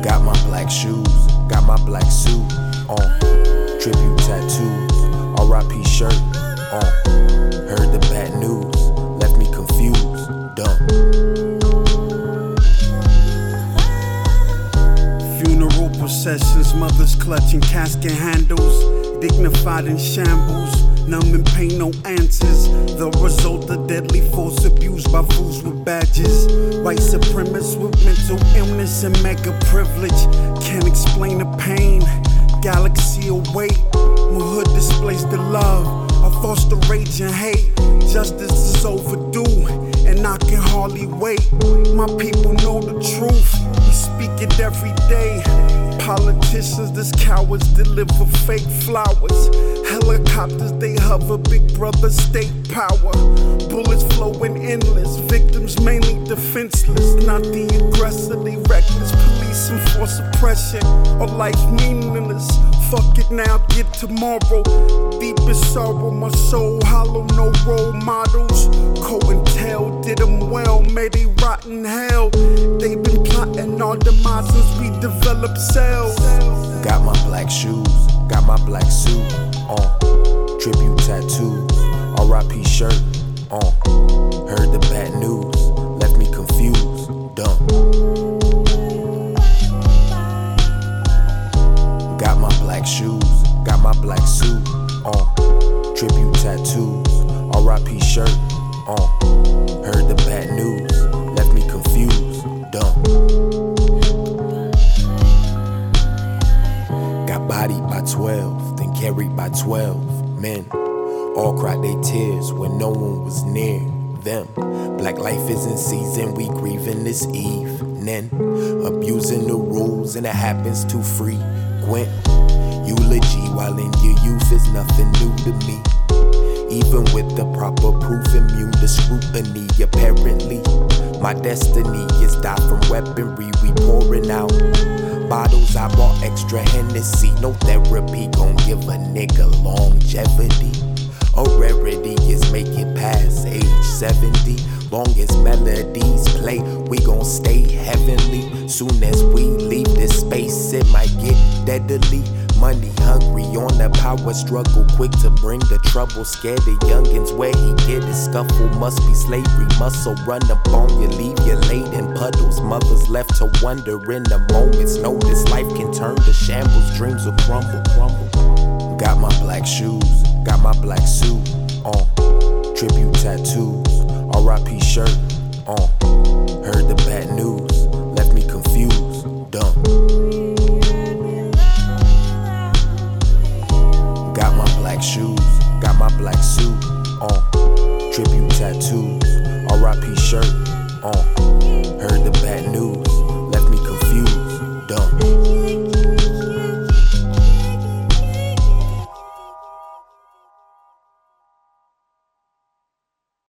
Got my black shoes, got my black suit on. Tribute tattoos, RIP shirt on. Heard the bad news, left me confused, dumb. Processions, mothers clutching casket handles, dignified in shambles, numb in pain, no answers. The result of deadly force abused by fools with badges. White supremacists with mental illness and mega privilege can't explain the pain. Galaxy away, my hood displays the love. I foster rage and hate. Justice is overdue, and I can hardly wait. My people know the truth. We speak it every day. Politicians, these cowards deliver fake flowers. Helicopters, they hover, big brother state power. Bullets flowing endless, victims mainly defenseless. Not the aggressor, they reckless. Police enforce oppression, or life meaningless. Fuck it now, get tomorrow. Deepest sorrow, my soul hollow, no role models. Co and tell, did them well, may they rot in hell. They've been our demise since we developed cells. Got my black shoes, got my black suit on. Tribute tattoos, RIP shirt on. Heard the bad news, left me confused, dumb. Got my black shoes, got my black suit on. Tribute tattoos, RIP shirt on. Heard the bad news, dumb. Got bodied by 12, then carried by 12 men. All cried their tears when no one was near them. Black life is in season, we grieving this evening. Abusing the rules, and it happens too frequent. Eulogy while in your youth is nothing new to me. Even with the proper proof, immune to scrutiny, apparently. My destiny is die from weaponry, we pouring out. Bottles, I bought extra Hennessy. No therapy gon' give a nigga longevity. A rarity is make it past age 70. Long as melodies play, we gon' stay heavenly. Soon as we leave this space, it might get deadly. Money hungry on the power struggle, quick to bring the trouble. Scared the youngins where he get his scuffle. Must be slavery, muscle run up on you, leave you laid in puddles. Mothers left to wonder in the moments. Notice life can turn to shambles, dreams will crumble, crumble. Got my black shoes, got my black suit on. Tribute tattoos, RIP shirt on. Heard the bad news, left me confused, dumb. shoes, got my black suit on. Tribute tattoos, RIP shirt on. Heard the bad news, left me confused, dumb.